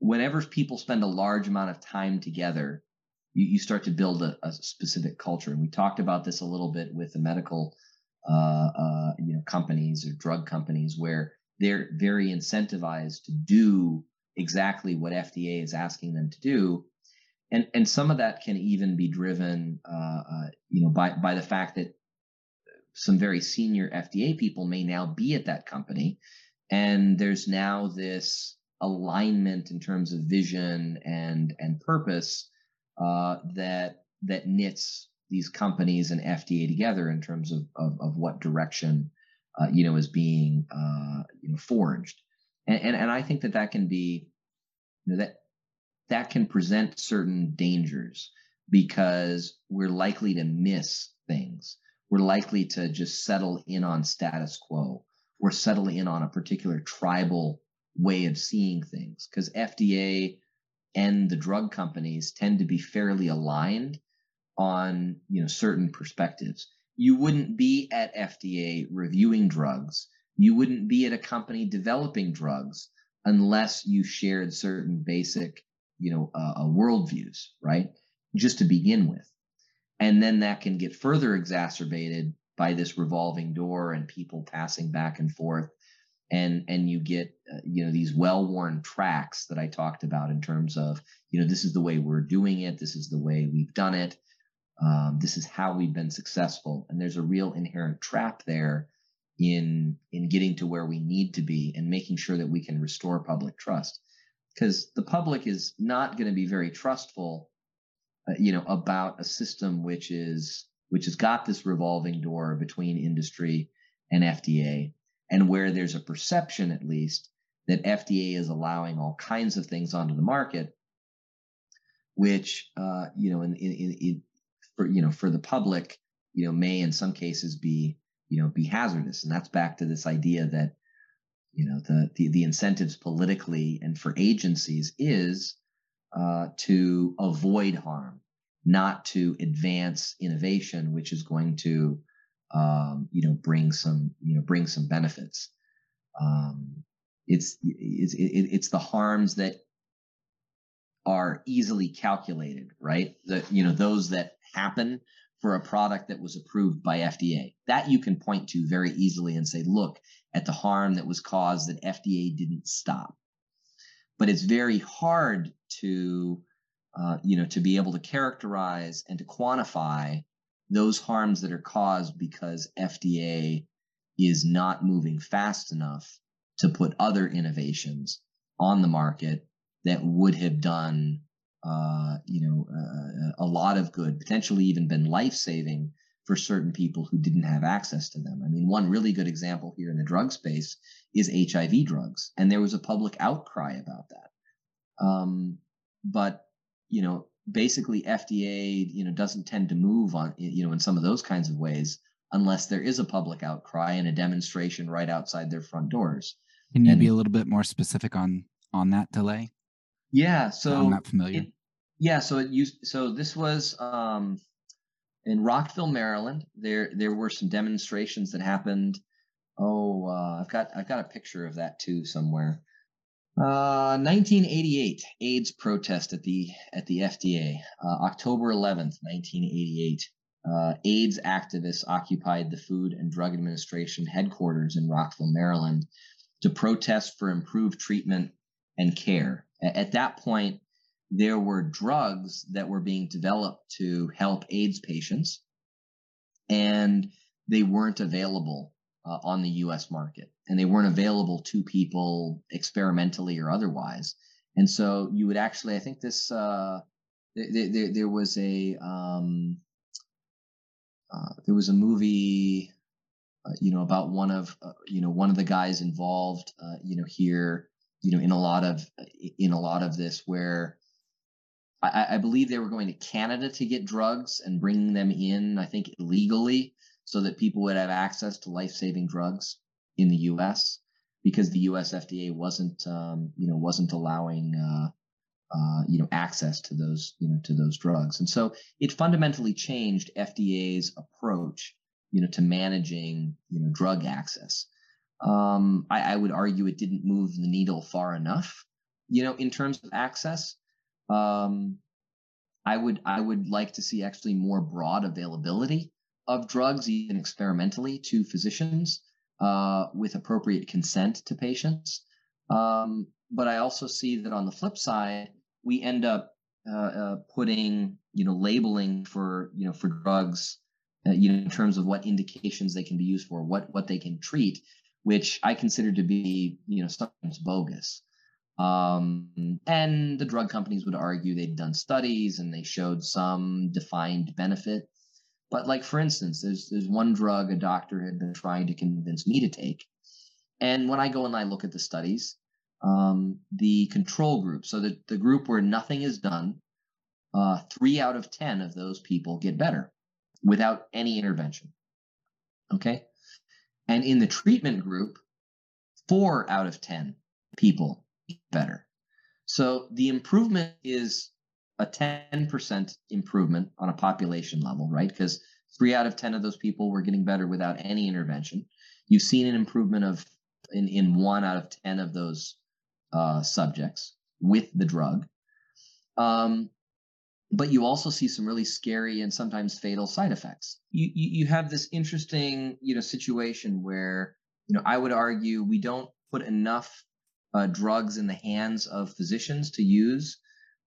Speaker 2: whenever people spend a large amount of time together, you, you start to build a, a, specific culture. And we talked about this a little bit with the medical uh, uh, you know companies or drug companies where they're very incentivized to do exactly what FDA is asking them to do. And, and some of that can even be driven, uh, uh you know, by, by the fact that some very senior FDA people may now be at that company. And there's now this alignment in terms of vision and and purpose uh, that that knits these companies and FDA together in terms of of, of what direction uh, you know is being uh, you know forged, and, and and I think that that can be you know that that can present certain dangers because we're likely to miss things. We're likely to just settle in on status quo. We're settling in on a particular tribal way of seeing things because FDA and the drug companies tend to be fairly aligned on you know certain perspectives. You wouldn't be at FDA reviewing drugs. You wouldn't be at a company developing drugs unless you shared certain basic you know uh, uh, worldviews, right? Just to begin with, and then that can get further exacerbated by this revolving door and people passing back and forth. And and you get uh, you know these well-worn tracks that I talked about in terms of you know this is the way we're doing it, this is the way we've done it, um, this is how we've been successful, and there's a real inherent trap there in in getting to where we need to be and making sure that we can restore public trust. Because the public is not going to be very trustful you know about a system which is which has got this revolving door between industry and FDA and where there's a perception, at least, that FDA is allowing all kinds of things onto the market, which uh, you know, in, in, in, for you know, for the public, you know, may in some cases be you know be hazardous, and that's back to this idea that you know the the, the incentives politically and for agencies is uh, to avoid harm, not to advance innovation, which is going to um, you know, bring some, you know, bring some benefits. Um, it's, it's, it, it's the harms that are easily calculated, right? The, you know, those that happen for a product that was approved by FDA. That you can point to very easily and say, look at the harm that was caused that FDA didn't stop. But it's very hard to, uh, you know, to be able to characterize and to quantify those harms that are caused because FDA is not moving fast enough to put other innovations on the market that would have done, uh, you know, uh, a lot of good, potentially even been life saving for certain people who didn't have access to them. I mean, one really good example here in the drug space is HIV drugs, and there was a public outcry about that. Um, but you know, basically FDA, you know, doesn't tend to move on, you know, in some of those kinds of ways unless there is a public outcry and a demonstration right outside their front doors.
Speaker 1: Can you
Speaker 2: and,
Speaker 1: be a little bit more specific on on that delay?
Speaker 2: Yeah, so
Speaker 1: I'm not familiar.
Speaker 2: It, yeah, so it used so this was um in Rockville, Maryland. There there were some demonstrations that happened. Oh, uh, I've got I've got a picture of that too somewhere. 1988 uh, AIDS protest at the at the FDA. Uh, October 11th, 1988. Uh, AIDS activists occupied the Food and Drug Administration headquarters in Rockville, Maryland, to protest for improved treatment and care. At that point, there were drugs that were being developed to help AIDS patients, and they weren't available uh, on the US market and they weren't available to people experimentally or otherwise. And so you would actually, I think this, uh, there, there, there was a, um, uh, there was a movie, uh, you know, about one of, uh, you know, one of the guys involved, uh, you know, here, you know, in a lot of, in a lot of this where I, I believe they were going to Canada to get drugs and bring them in, I think illegally so that people would have access to life-saving drugs in the U.S. because the U.S. FDA wasn't, um, you know, wasn't allowing, uh, uh, you know, access to those, you know, to those drugs, and so it fundamentally changed FDA's approach, you know, to managing, you know, drug access. Um, I, I would argue it didn't move the needle far enough, you know, in terms of access. Um, I would I would like to see actually more broad availability of drugs, even experimentally, to physicians uh, with appropriate consent to patients. Um, but I also see that on the flip side, we end up uh, uh, putting, you know, labeling for, you know, for drugs, uh, you know, in terms of what indications they can be used for, what what they can treat, which I consider to be, you know, sometimes bogus. Um, and the drug companies would argue they'd done studies and they showed some defined benefit But like for instance, there's there's one drug a doctor had been trying to convince me to take, and when I go and I look at the studies, um, the control group, so the, the group where nothing is done, uh, three out of 10 of those people get better without any intervention. Okay. And in the treatment group, four out of 10 people better. So the improvement is a 10% improvement on a population level, right? Because three out of 10 of those people were getting better without any intervention. You've seen an improvement of in, in one out of 10 of those uh, subjects with the drug. Um, but you also see some really scary and sometimes fatal side effects. You, you, you have this interesting you know situation where you know I would argue we don't put enough uh, drugs in the hands of physicians to use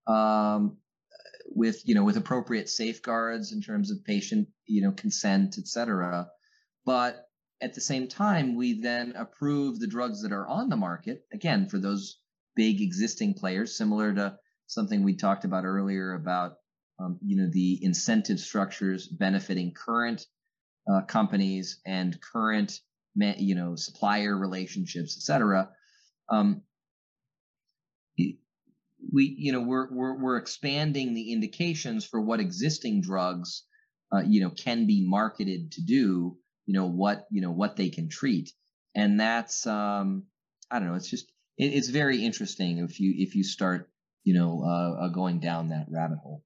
Speaker 2: um, with you know with appropriate safeguards in terms of patient you know consent, et cetera. But at the same time, we then approve the drugs that are on the market, again, for those big existing players, similar to something we talked about earlier about, um, you know, the incentive structures benefiting current uh, companies and current, you know, supplier relationships, et cetera. Um, we, you know, we're, we're, we're expanding the indications for what existing drugs, uh, you know, can be marketed to do you know what you know what they can treat. And that's um i don't know it's just it, it's very interesting if you if you start you know uh, uh, going down that rabbit hole.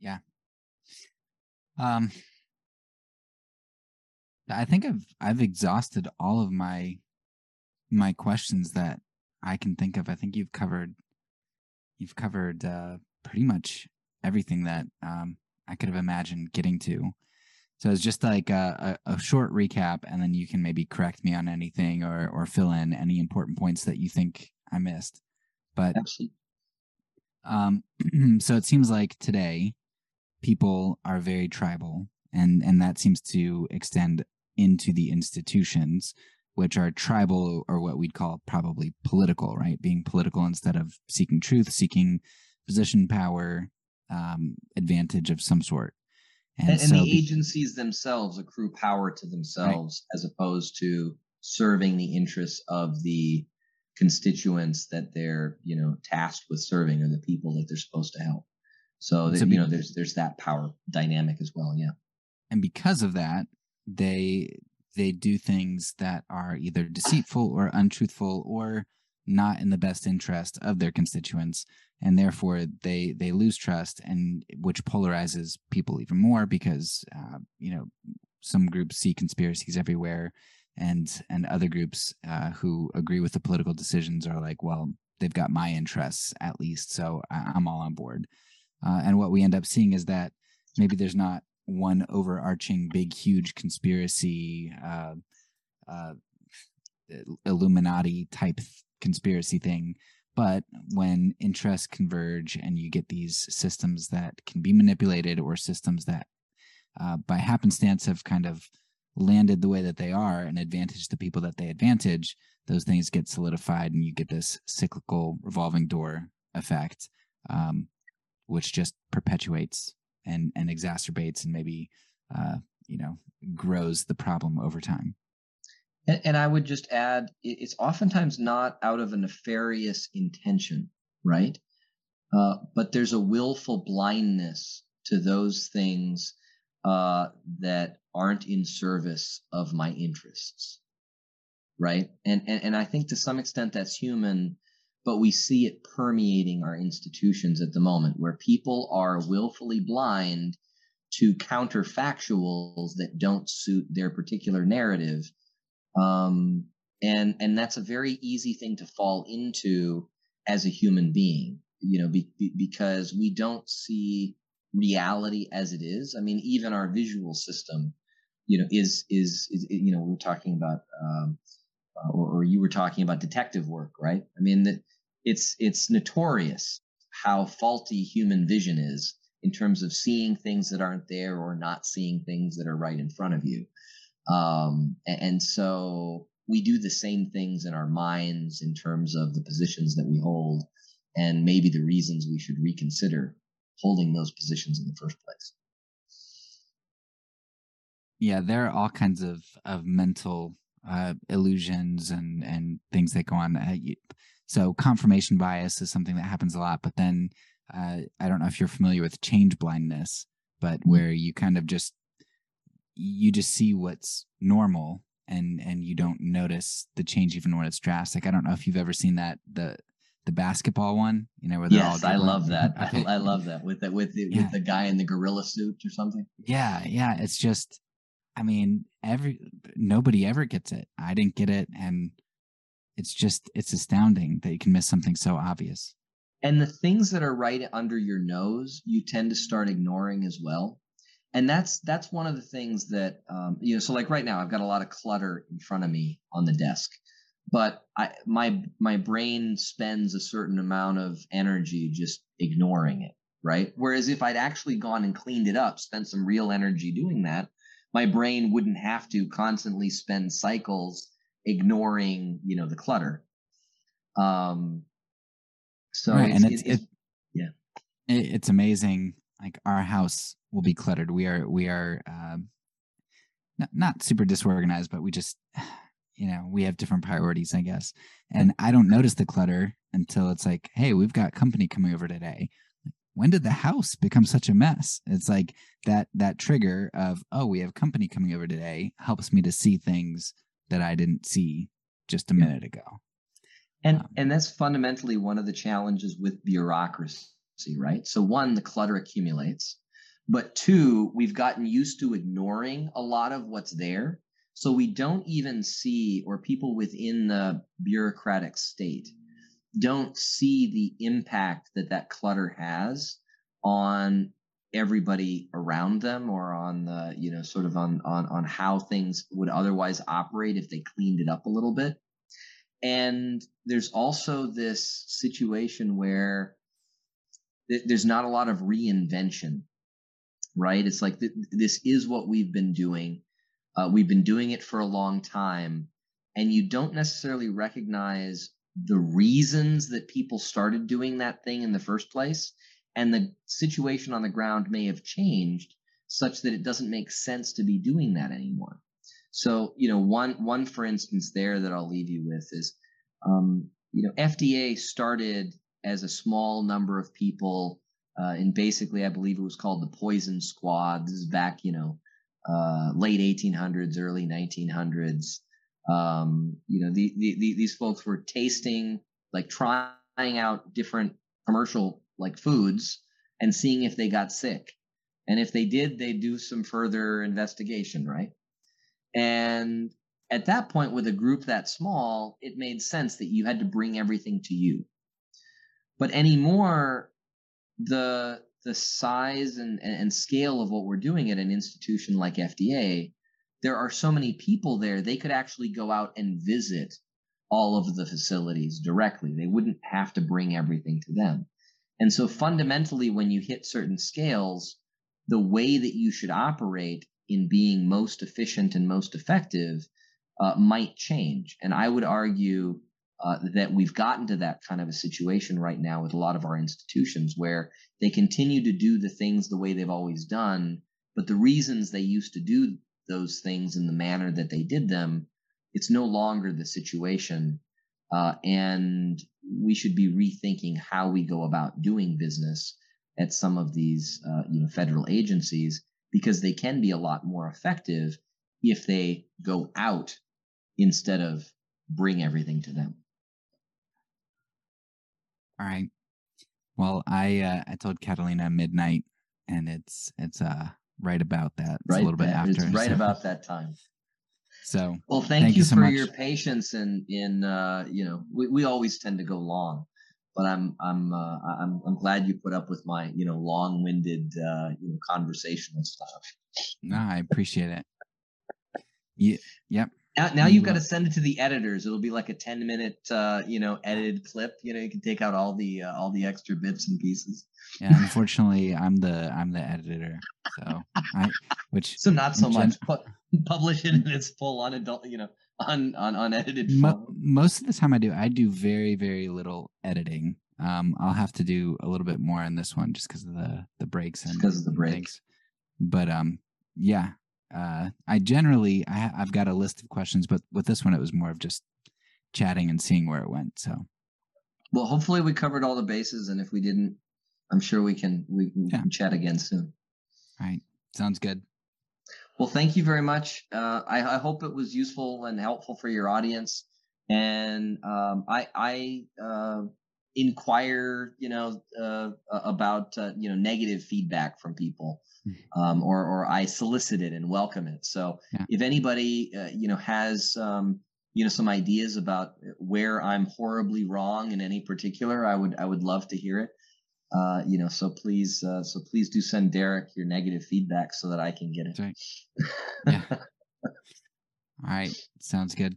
Speaker 1: Yeah. Um i think i've i've exhausted all of my my questions that i can think of i think you've covered you've covered uh pretty much everything that um, I could have imagined getting to. So it's just like a, a, a, short recap, and then you can maybe correct me on anything or or fill in any important points that you think I missed. But
Speaker 2: Absolutely.
Speaker 1: Um, so it seems like today people are very tribal, and and that seems to extend into the institutions, which are tribal or what we'd call probably political, right? Being political instead of seeking truth, seeking position power, um, advantage of some sort.
Speaker 2: And, and, so the agencies themselves accrue power to themselves right. as opposed to serving the interests of the constituents that they're you know tasked with serving or the people that they're supposed to help. So, that, so you know there's there's that power dynamic as well. Yeah.
Speaker 1: And because of that, they they do things that are either deceitful or untruthful or not in the best interest of their constituents and therefore they they lose trust and which polarizes people even more because uh, you know some groups see conspiracies everywhere and and other groups uh, who agree with the political decisions are like well they've got my interests at least so i'm all on board. Uh, and what we end up seeing is that maybe there's not one overarching big huge conspiracy uh, uh, illuminati type conspiracy thing. But when interests converge and you get these systems that can be manipulated or systems that uh, by happenstance have kind of landed the way that they are and advantage the people that they advantage, those things get solidified and you get this cyclical revolving door effect, um, which just perpetuates and, and exacerbates and maybe, uh, you know, grows the problem over time.
Speaker 2: And, and I would just add, it's oftentimes not out of a nefarious intention, right? Uh, but there's a willful blindness to those things uh, that aren't in service of my interests, right? And, and and I think to some extent that's human, but we see it permeating our institutions at the moment, where people are willfully blind to counterfactuals that don't suit their particular narrative. Um, and and that's a very easy thing to fall into as a human being you know be, be, because we don't see reality as it is. I mean even our visual system you know is is, is you know we are talking about um, or, or, you were talking about detective work right i mean that it's it's notorious how faulty human vision is in terms of seeing things that aren't there or not seeing things that are right in front of you um, and so we do the same things in our minds in terms of the positions that we hold. and maybe the reasons we should reconsider holding those positions in the first place.
Speaker 1: Yeah, there are all kinds of of mental uh, illusions and and things that go on. So confirmation bias is something that happens a lot, but then uh, I don't know if you're familiar with change blindness, but mm-hmm. where you kind of just you just see what's normal and and you don't notice the change even when it's drastic. I don't know if you've ever seen that the the basketball one, you know, where
Speaker 2: they're yes, all I love that. I, I, love that with that with the, yeah. with the guy in the gorilla suit or something.
Speaker 1: Yeah, yeah. It's just, I mean, every nobody ever gets it. I didn't get it, and it's just it's astounding that you can miss something so obvious.
Speaker 2: And the things that are right under your nose, you tend to start ignoring as well. And that's that's one of the things that um, you know. So like right now, I've got a lot of clutter in front of me on the desk but I my my brain spends a certain amount of energy just ignoring it, right? Whereas if I'd actually gone and cleaned it up, spent some real energy doing that, my brain wouldn't have to constantly spend cycles ignoring, you know, the clutter. Um so
Speaker 1: right, it's, and it's, it's, yeah. It's amazing like our house will be cluttered. We are we are um not, not super disorganized, but we just you know, we have different priorities, I guess. And I don't notice the clutter until it's like, hey, we've got company coming over today. When did the house become such a mess? It's like that that trigger of, oh, we have company coming over today helps me to see things that I didn't see just a minute ago.
Speaker 2: And um, and that's fundamentally one of the challenges with bureaucracy, right? So one, the clutter accumulates, but two, we've gotten used to ignoring a lot of what's there so we don't even see, or people within the bureaucratic state don't see the impact that that clutter has on everybody around them or on the you know sort of on on on how things would otherwise operate if they cleaned it up a little bit. And there's also this situation where th- there's not a lot of reinvention right? It's like th- this is what we've been doing. Uh, we've been doing it for a long time, and you don't necessarily recognize the reasons that people started doing that thing in the first place. And the situation on the ground may have changed such that it doesn't make sense to be doing that anymore. So, you know, one one for instance there that I'll leave you with is, um, you know, FDA started as a small number of people, uh, and basically, I believe it was called the Poison Squad. This is back, you know, uh, late 1800s, early 1900s. Um, you know, the, the, the, these folks were tasting, like trying out different commercial like foods and seeing if they got sick. And if they did, they'd do some further investigation, right? And at that point, with a group that small, it made sense that you had to bring everything to you. But anymore, the the size and, and scale of what we're doing at an institution like FDA, there are so many people there, they could actually go out and visit all of the facilities directly. They wouldn't have to bring everything to them. And so fundamentally, when you hit certain scales, the way that you should operate in being most efficient and most effective uh, might change. And I would argue uh, that we've gotten to that kind of a situation right now with a lot of our institutions where they continue to do the things the way they've always done, but the reasons they used to do those things in the manner that they did them, it's no longer the situation. Uh, and we should be rethinking how we go about doing business at some of these uh, you know federal agencies because they can be a lot more effective if they go out instead of bring everything to them.
Speaker 1: All right. Well, I uh, I told Catalina midnight, and it's it's uh right about that. It's
Speaker 2: right,
Speaker 1: a little bit after.
Speaker 2: It's right so. about that time.
Speaker 1: So
Speaker 2: well, thank, thank you, you so for much. your patience and in uh, you know we, we always tend to go long, but I'm I'm uh, I'm I'm glad you put up with my you know long winded uh, you know conversational stuff.
Speaker 1: No, I appreciate it. Yeah, yep.
Speaker 2: Now, now you've got to send it to the editors. It'll be like a ten minute, uh, you know, edited clip. You know, you can take out all the uh, all the extra bits and pieces.
Speaker 1: Yeah, unfortunately, I'm the I'm the editor, so I, which
Speaker 2: so not so much. But publish it in its full unadult, you know, un, un unedited. Mo-
Speaker 1: most of the time, I do. I do very very little editing. Um, I'll have to do a little bit more on this one just because of the the breaks and
Speaker 2: because of the
Speaker 1: and
Speaker 2: break.
Speaker 1: things. But um, yeah, uh, I generally I, I've got a list of questions, but with this one it was more of just chatting and seeing where it went. So
Speaker 2: Well, hopefully we covered all the bases, and if we didn't, I'm sure we can we, we
Speaker 1: Yeah.
Speaker 2: can chat again soon.
Speaker 1: all right, sounds good.
Speaker 2: Well, thank you very much. Uh, I, I hope it was useful and helpful for your audience. And um, I, I uh, inquire, you know, uh, about uh, you know negative feedback from people,
Speaker 1: Mhm.
Speaker 2: um, or or I solicit it and welcome it. So
Speaker 1: Yeah.
Speaker 2: if anybody, uh, you know, has um, you know some ideas about where I'm horribly wrong in any particular, I would I would love to hear it. Uh, you know, so please, uh, so please do send Derek your negative feedback so that I can get it.
Speaker 1: Right. Yeah. All right, sounds good.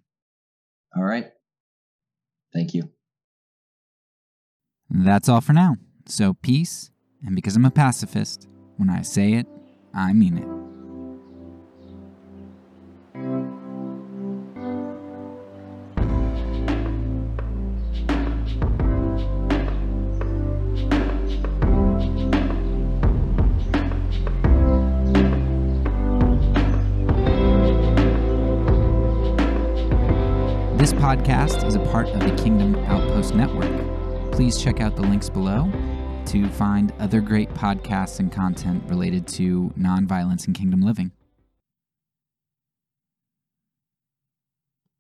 Speaker 2: All right. Thank you.
Speaker 1: That's all for now. So peace, and because I'm a pacifist, when I say it, I mean it. This podcast is a part of the Kingdom Outpost Network. Please check out the links below to find other great podcasts and content related to nonviolence and kingdom living.